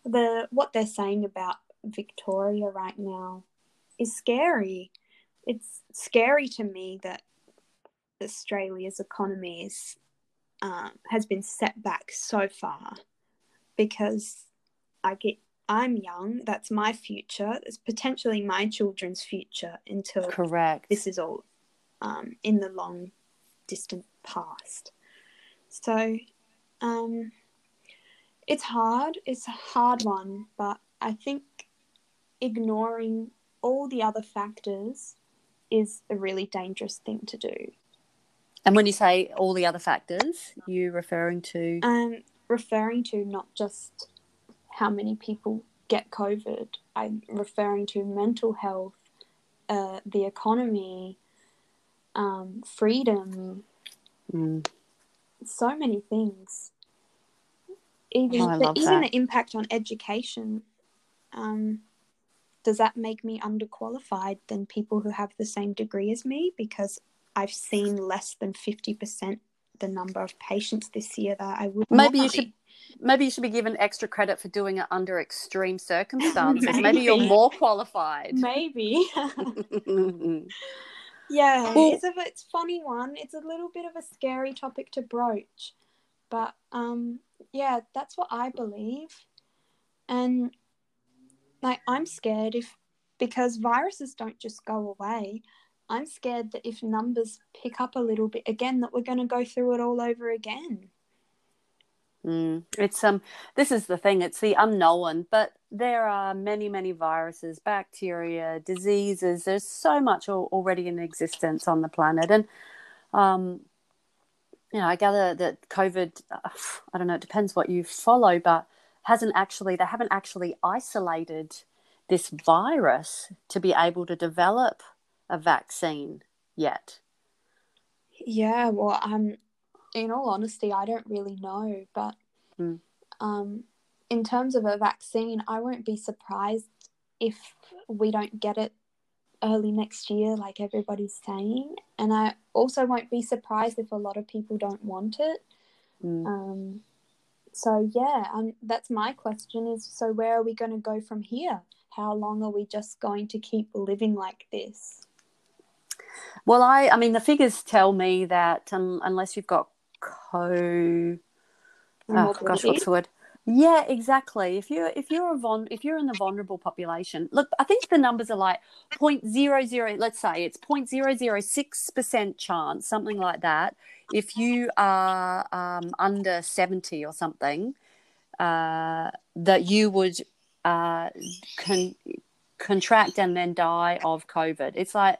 the what they're saying about Victoria right now is scary. It's scary to me that Australia's economy is um, has been set back so far because I get I'm young. That's my future. It's potentially my children's future until Correct. this is all um, in the long distant past. So um, it's hard. It's a hard one, but I think ignoring all the other factors is a really dangerous thing to do. and when you say all the other factors, you referring to Um, referring to not just how many people get COVID, I'm referring to mental health, uh, the economy, um, freedom, Mm. so many things. Even Oh, the, even that. the impact on education. Um, does that make me underqualified than people who have the same degree as me? Because I've seen less than fifty percent the number of patients this year that I would. Maybe you should maybe you should be given extra credit for doing it under extreme circumstances. maybe. you're more qualified. Maybe. yeah, Well- it's a it's funny one. It's a little bit of a scary topic to broach, but um, yeah, that's what I believe, and like I'm scared if because viruses don't just go away. I'm scared that if numbers pick up a little bit again, that we're going to go through it all over again. Mm. It's um this is the thing, it's the unknown, but there are many, many viruses, bacteria, diseases. There's so much al- already in existence on the planet. And um you know, I gather that COVID I don't know, it depends what you follow, but hasn't actually they haven't actually isolated this virus to be able to develop a vaccine yet. Yeah, well, um, in all honesty, I don't really know, but Mm. um, in terms of a vaccine, I won't be surprised if we don't get it early next year, like everybody's saying, and I also won't be surprised if a lot of people don't want it. Mm. Um, so yeah, um, that's my question is so where are we going to go from here? How long are we just going to keep living like this? Well, I, I mean, the figures tell me that um, unless you've got co, oh, gosh, what's the word? Yeah, exactly. If you're if you're a von if you're in the vulnerable population, look, I think the numbers are like point zero zero. Let's say it's point zero zero six percent chance, something like that. If you are um, under seventy or something, uh, that you would uh, con- contract and then die of COVID. It's like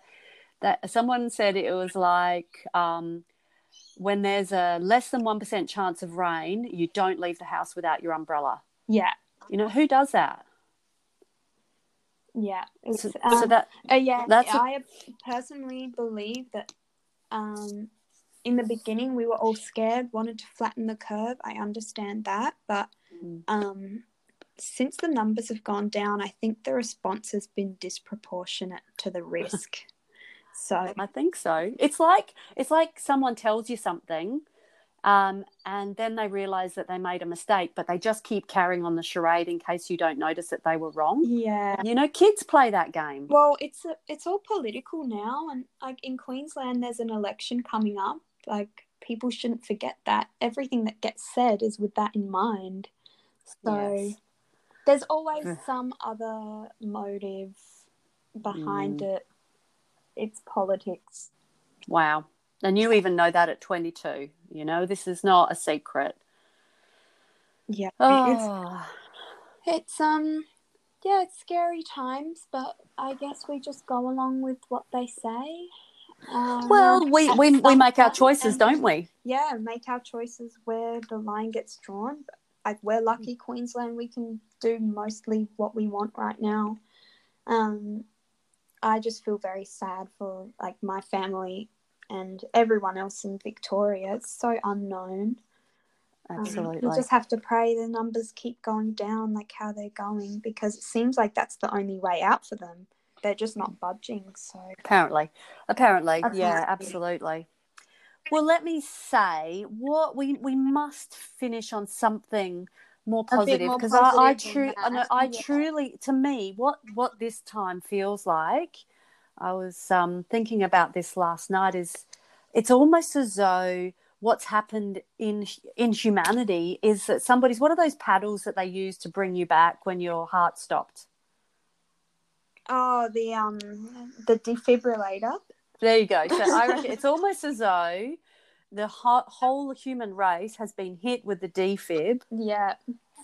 that. Someone said it was like. Um, when there's a less than 1% chance of rain, you don't leave the house without your umbrella. Yeah. You know, who does that? Yeah. So, um, so, that, uh, yeah, that's I personally believe that um, in the beginning we were all scared, wanted to flatten the curve. I understand that. But mm. um, since the numbers have gone down, I think the response has been disproportionate to the risk. So I think so. It's like it's like someone tells you something, um, and then they realize that they made a mistake, but they just keep carrying on the charade in case you don't notice that they were wrong. Yeah, you know, kids play that game. Well, it's a, it's all political now, and like in Queensland, there's an election coming up. Like people shouldn't forget that everything that gets said is with that in mind. So yes. there's always some other motive behind mm. it it's politics. Wow. And you even know that at 22. You know, this is not a secret. Yeah. Oh. It's, it's, um, yeah, it's scary times, but I guess we just go along with what they say. Um, well, we, we, we make our choices, don't we? Yeah, make our choices where the line gets drawn. Like we're lucky, Queensland, we can do mostly what we want right now. Um, I just feel very sad for like my family and everyone else in Victoria. It's so unknown. Absolutely. Um, we just have to pray the numbers keep going down like how they're going because it seems like that's the only way out for them. They're just not budging. So apparently, apparently, apparently. yeah, absolutely. Well, let me say what we we must finish on something more positive because I, I, tru- I, know, I yeah. truly, to me, what what this time feels like. I was um, thinking about this last night. Is it's almost as though what's happened in in humanity is that somebody's what are those paddles that they use to bring you back when your heart stopped? Oh, the um the defibrillator. There you go. So I reckon it's almost as though the whole human race has been hit with the defib. Yeah.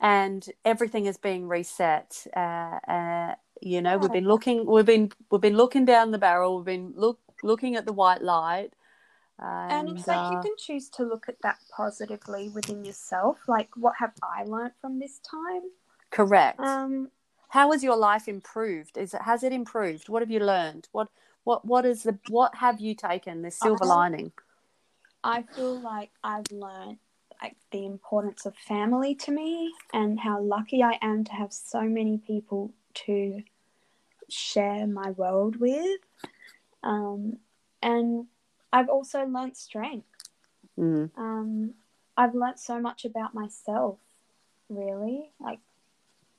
And everything is being reset. Uh, uh, you know, we've been looking, we've been, we've been looking down the barrel. We've been look, looking at the white light. And, and it's like uh, you can choose to look at that positively within yourself. Like, what have I learned from this time? Correct. Um, how has your life improved? Is it has it improved? What have you learned? What what what is the what have you taken? This silver I, lining. I feel like I've learned like the importance of family to me and how lucky I am to have so many people to share my world with. Um, and I've also learnt strength. Mm. Um, I've learnt so much about myself, really, like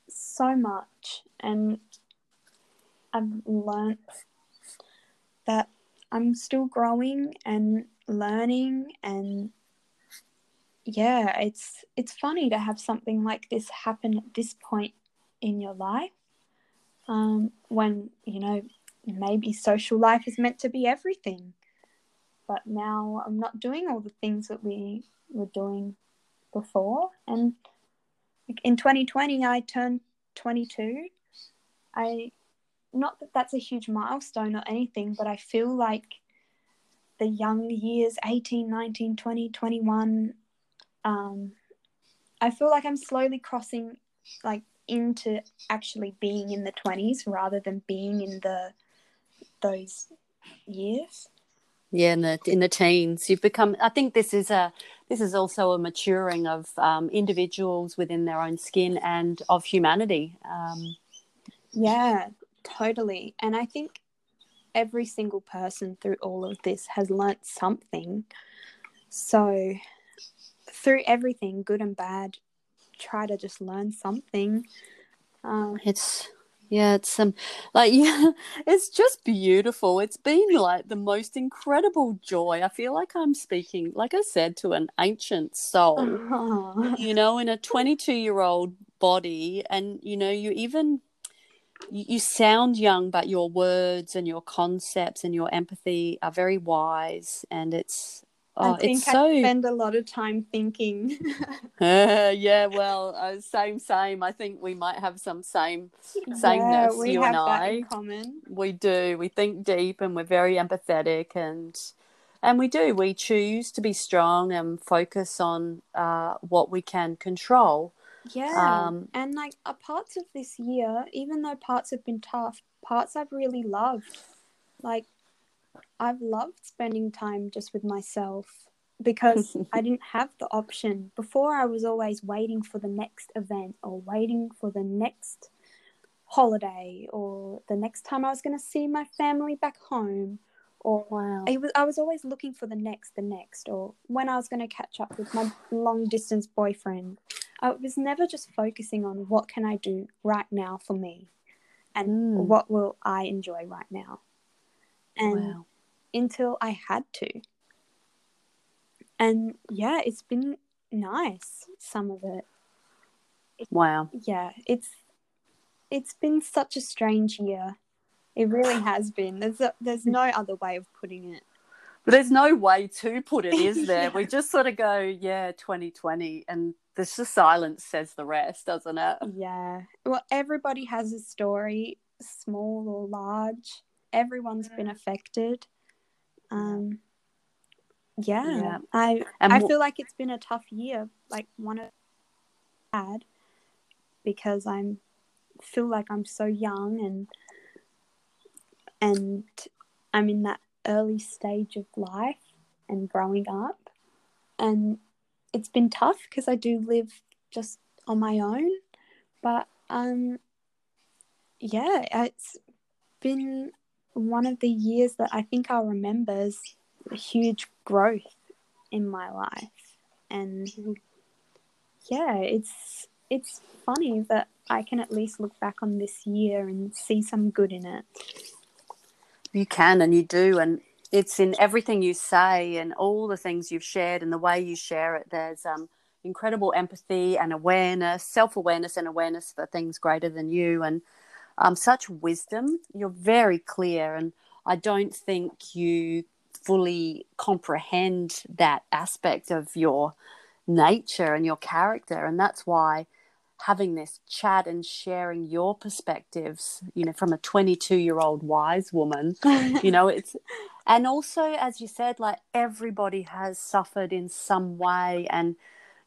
so much. And I've learnt that I'm still growing and learning and yeah it's it's funny to have something like this happen at this point in your life um, when you know maybe social life is meant to be everything but now i'm not doing all the things that we were doing before. And in 2020 i turned 22 i not that that's a huge milestone or anything but i feel like the young years 18 19 20 21 um, i feel like i'm slowly crossing like into actually being in the 20s rather than being in the those years. Yeah in the in the teens. You've become i think this is a this is also a maturing of um, individuals within their own skin and of humanity. Um, yeah totally. And i think every single person through all of this has learnt something. So, through everything, good and bad, try to just learn something. Um, It's yeah, it's um like yeah, it's just beautiful. It's been like the most incredible joy. I feel like I'm speaking, like I said, to an ancient soul. you know, in a 22 year old body, and you know, you even you, you sound young, but your words and your concepts and your empathy are very wise, and it's oh, I think it's I so spend a lot of time thinking. Uh, yeah, well, uh, same, same. I think we might have some same sameness, yeah, we you have and I. in common. We do. We think deep, and we're very empathetic, and and we do. We choose to be strong and focus on uh, what we can control. Yeah. Um, and like uh, parts of this year, even though parts have been tough, parts I've really loved. Like I've loved spending time just with myself because I didn't have the option. Before I was always waiting for the next event or waiting for the next holiday or the next time I was going to see my family back home or Wow. I was I was always looking for the next, the next, or when I was going to catch up with my long distance boyfriend. I was never just focusing on what can I do right now for me, and Mm. what will I enjoy right now, and Wow. until I had to. And yeah, it's been nice. Some of it, Wow. yeah, it's it's been such a strange year. It really has been. There's a, there's no other way of putting it. But there's no way to put it, is there? Yeah. We just sort of go, yeah, 2020, and this just silence says the rest, doesn't it? Yeah. Well, everybody has a story, small or large. Everyone's been affected. Um, yeah. Yeah. I And I feel like it's been a tough year, like one of had because I'm feel like I'm so young and and I'm in that early stage of life and growing up and it's been tough because I do live just on my own but um yeah it's been one of the years that I think I'll remember as huge growth in my life and yeah it's it's funny that I can at least look back on this year and see some good in it You can and you do. And it's in everything you say and all the things you've shared and the way you share it. There's um, incredible empathy and awareness, self awareness and awareness for things greater than you, and um, such wisdom. You're very clear. And I don't think you fully comprehend that aspect of your nature and your character. And that's why having this chat and sharing your perspectives, you know, from a 22 year old wise woman, you know, it's, and also, as you said, like everybody has suffered in some way. And,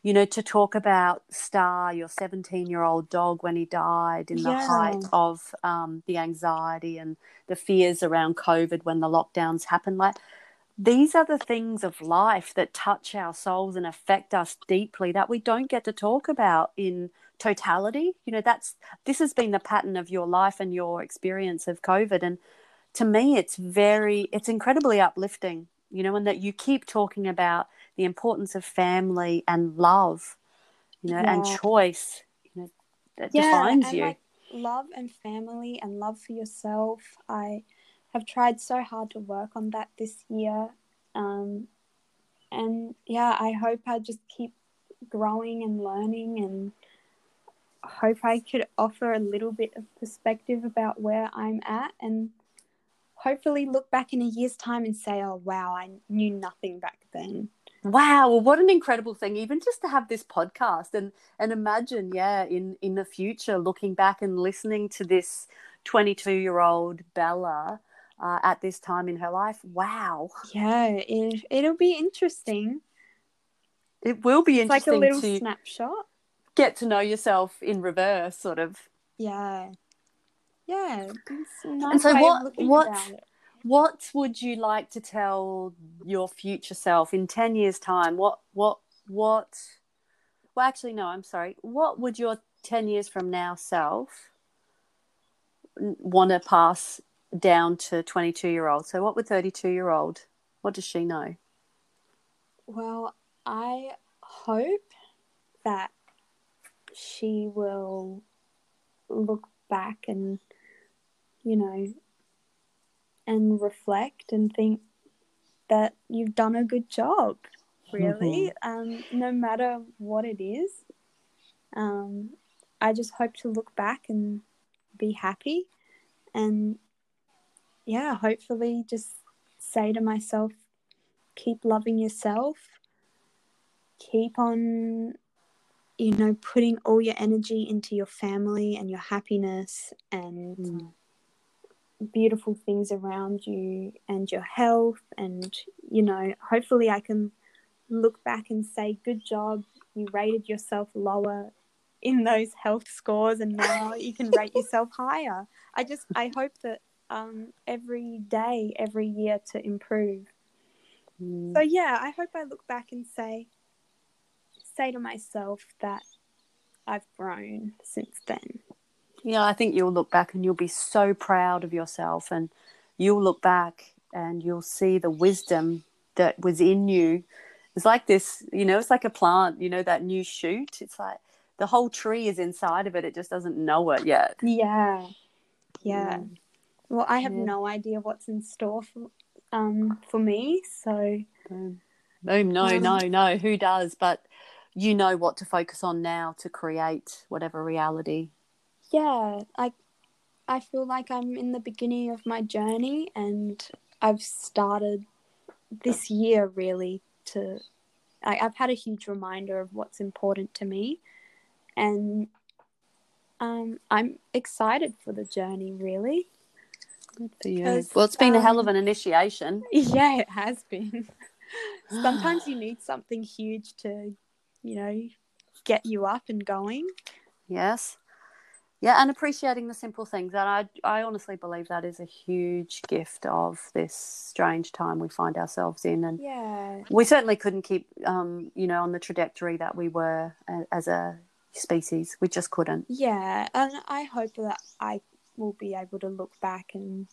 you know, to talk about Star, your 17 year old dog, when he died in the Yeah. height of um, the anxiety and the fears around COVID when the lockdowns happened, like, these are the things of life that touch our souls and affect us deeply that we don't get to talk about in totality you know that's this has been the pattern of your life and your experience of covid and to me it's very it's incredibly uplifting you know and that you keep talking about the importance of family and love you know and choice you know that defines and you like love and family and love for yourself. I have tried so hard to work on that this year. Um, and yeah, I hope I just keep growing and learning and hope I could offer a little bit of perspective about where I'm at and hopefully look back in a year's time and say, oh, wow, I knew nothing back then. Wow, well, what an incredible thing! Even just to have this podcast and and imagine, yeah, in in the future, looking back and listening to this twenty two year old Bella uh, at this time in her life. Wow, Yeah, it, it'll be interesting. it will be It's like a interesting little to snapshot. get to know yourself in reverse, sort of. Yeah. Yeah. Nice so what- what- What would you like to tell your future self in ten years' time? What what what? Well, actually, no. I'm sorry. What would your ten years from now self want to pass down to 22 year old? So, what would 32 year old? What does she know? Well, I hope that she will look back and, you know, and reflect and think that you've done a good job, really, um, no matter what it is. Um, I just hope to look back and be happy and, yeah, hopefully just say to myself, keep loving yourself, keep on, you know, putting all your energy into your family and your happiness and Mm. Beautiful things around you and your health. And, you know, hopefully I can look back and say, good job, you rated yourself lower in those health scores and now you can rate yourself higher. I just, I hope that um, every day, every year to improve. Mm. So yeah, I hope I look back and say say to myself that I've grown since then. Yeah, I think you'll look back and you'll be so proud of yourself, and you'll look back and you'll see the wisdom that was in you. It's like this, you know, it's like a plant, you know, that new shoot. It's like the whole tree is inside of it, it just doesn't know it yet. Yeah. Yeah. Mm. Well, I have Yeah. no idea what's in store for um for me, so Boom. Boom. No, Um, no, no. Who does? But you know what to focus on now to create whatever reality. Yeah, I I feel like I'm in the beginning of my journey and I've started this year really to I, I've had a huge reminder of what's important to me and um, I'm excited for the journey really Good for you. Well, it's been a hell of um, an initiation. yeah it has been sometimes you need something huge to you know get you up and going Yes. Yeah, and appreciating the simple things. And I, I honestly believe that is a huge gift of this strange time we find ourselves in. And yeah we certainly couldn't keep, um, you know, on the trajectory that we were as a species. We just couldn't. Yeah, and I hope that I will be able to look back and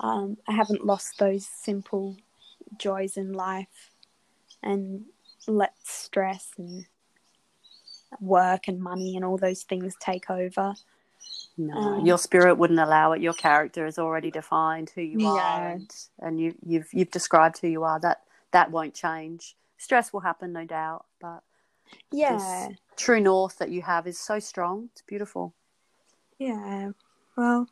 um, I haven't lost those simple joys in life and let stress and work and money and all those things take over. No, Um, your spirit wouldn't allow it. Your character is already defined who you are, Yeah. and, and you, you've you've described who you are. That that won't change. Stress will happen, no doubt, but Yeah, true north that you have is so strong. It's beautiful. yeah. Well,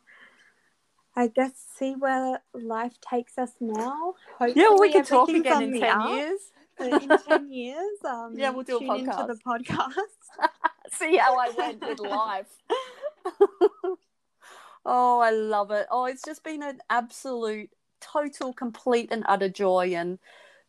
I guess see where life takes us now. Hopefully, Yeah, we can talk again in ten up. years. in 10 years. Um, Yeah, we'll do a tune into the podcast. See how I went with life. oh, I love it. Oh, it's just been an absolute, total, complete, and utter joy. And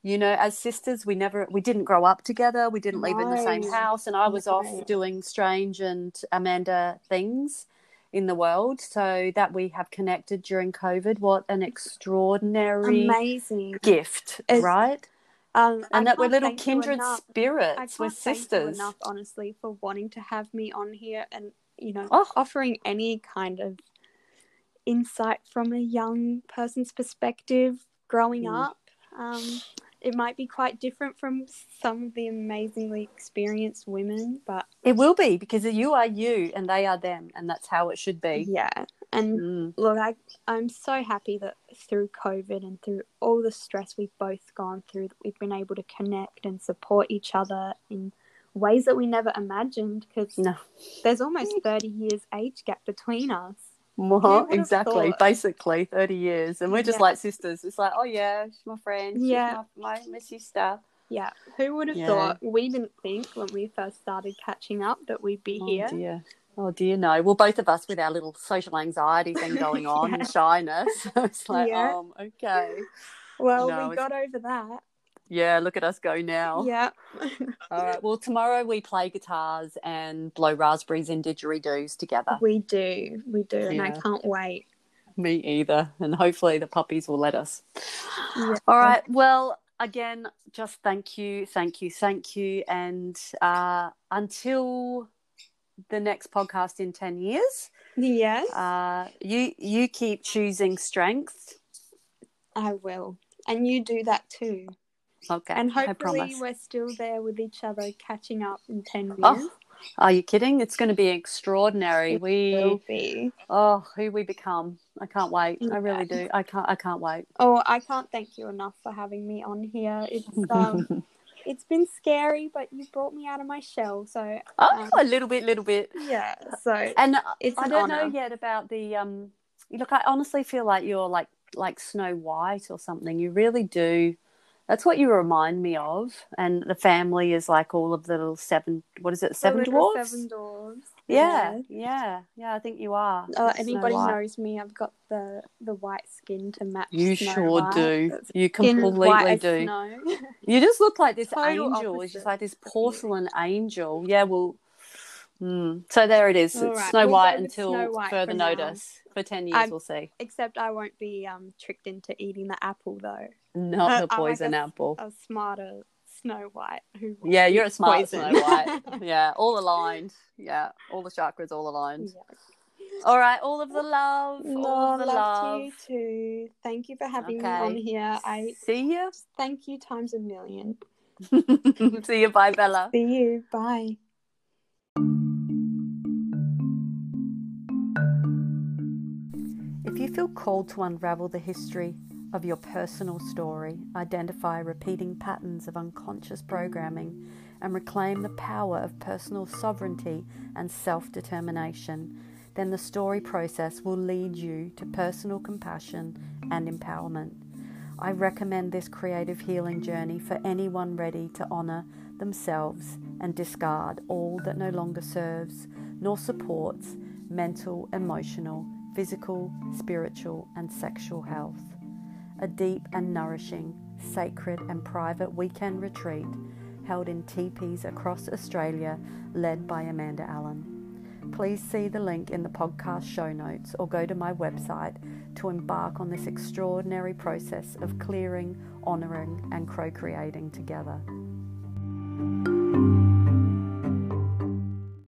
you know, as sisters, we never, we didn't grow up together. We didn't live in the same house, and I was No. off doing strange and Amanda things in the world. So that we have connected during COVID. What an extraordinary Amazing. gift, It's- right? Um, And I that we're little kindred spirits. We're thank you sisters. enough, honestly, for wanting to have me on here and you know Oh. offering any kind of insight from a young person's perspective growing Mm. up. Um, it might be quite different from some of the amazingly experienced women, but It will be because you are you and they are them, and that's how it should be. yeah. And Mm. look, I, I'm so happy that through COVID and through all the stress we've both gone through, that we've been able to connect and support each other in ways that we never imagined because No, there's almost 30 years age gap between us. Well, would've exactly. thought? Basically, thirty years, and we're just Yeah. like sisters. It's like, oh yeah, she's my friend. She's Yeah. my, my, my sister. Yeah, who would have Yeah. thought? We didn't think when we first started catching up that we'd be here. Oh here. dear. Oh dear, no. Well, both of us with our little social anxiety thing going on Yeah. and shyness. it's like, Yeah. um, okay. Well, No, we it's- got over that. Yeah, look at us go now. Yeah. All right. Well, tomorrow we play guitars and blow raspberries and didgeridoos together. we do. We do. And I can't wait. Me either. And hopefully the puppies will let us. Yeah. All right. Well, again, just thank you, thank you, thank you. And uh, until the next podcast in 10 years, Yes, uh, you, you keep choosing strength. I will. And you do that too. Okay. And hopefully we're still there with each other catching up in 10 years. Oh, Are you kidding? It's going to be extraordinary. It we will be. oh, who we become. I can't wait. I really do. I can't. I can't wait. Oh, I can't thank you enough for having me on here. It's um, it's been scary, but you brought me out of my shell. So Oh, um, a little bit, little bit. yeah. So And It's I an don't know yet about the um. Look, I honestly feel like you're like like Snow White or something. You really do. That's what you remind me of. And the family is like all of the little seven. What is it? Seven dwarfs. Seven dwarves. Yeah, yeah, yeah. I think you are. Uh, It's Snow anybody knows me, I've got the the white skin to match. You Snow sure White. do. It's You completely do. Snow. You just look like this Total angel. It's just like this porcelain angel. Yeah, well. Mm. So there it is. All It's right, Snow we'll White until Snow White further for now. notice. For 10 years, we'll see. Except I won't be um tricked into eating the apple though. Not Uh, the I'm like poison a- apple. A smarter Snow White who. Yeah, you're a smart poison. Snow White. Yeah, all aligned. Yeah, all the chakras all aligned. Yeah. All right, all of the love. No, all of the love, love. to you too. Thank you for having me on here. I See you. thank you times a million. See you. Bye, Bella. See you. Bye. If you feel called to unravel the history of your personal story, identify repeating patterns of unconscious programming, and reclaim the power of personal sovereignty and self determination, then the story process will lead you to personal compassion and empowerment. I recommend this creative healing journey for anyone ready to honour themselves and discard all that no longer serves nor supports mental, emotional, physical, spiritual, and sexual health. A deep and nourishing, sacred and private weekend retreat held in teepees across Australia, led by Amanda Allen. Please see the link in the podcast show notes or go to my website to embark on this extraordinary process of clearing, honouring, and co creating together.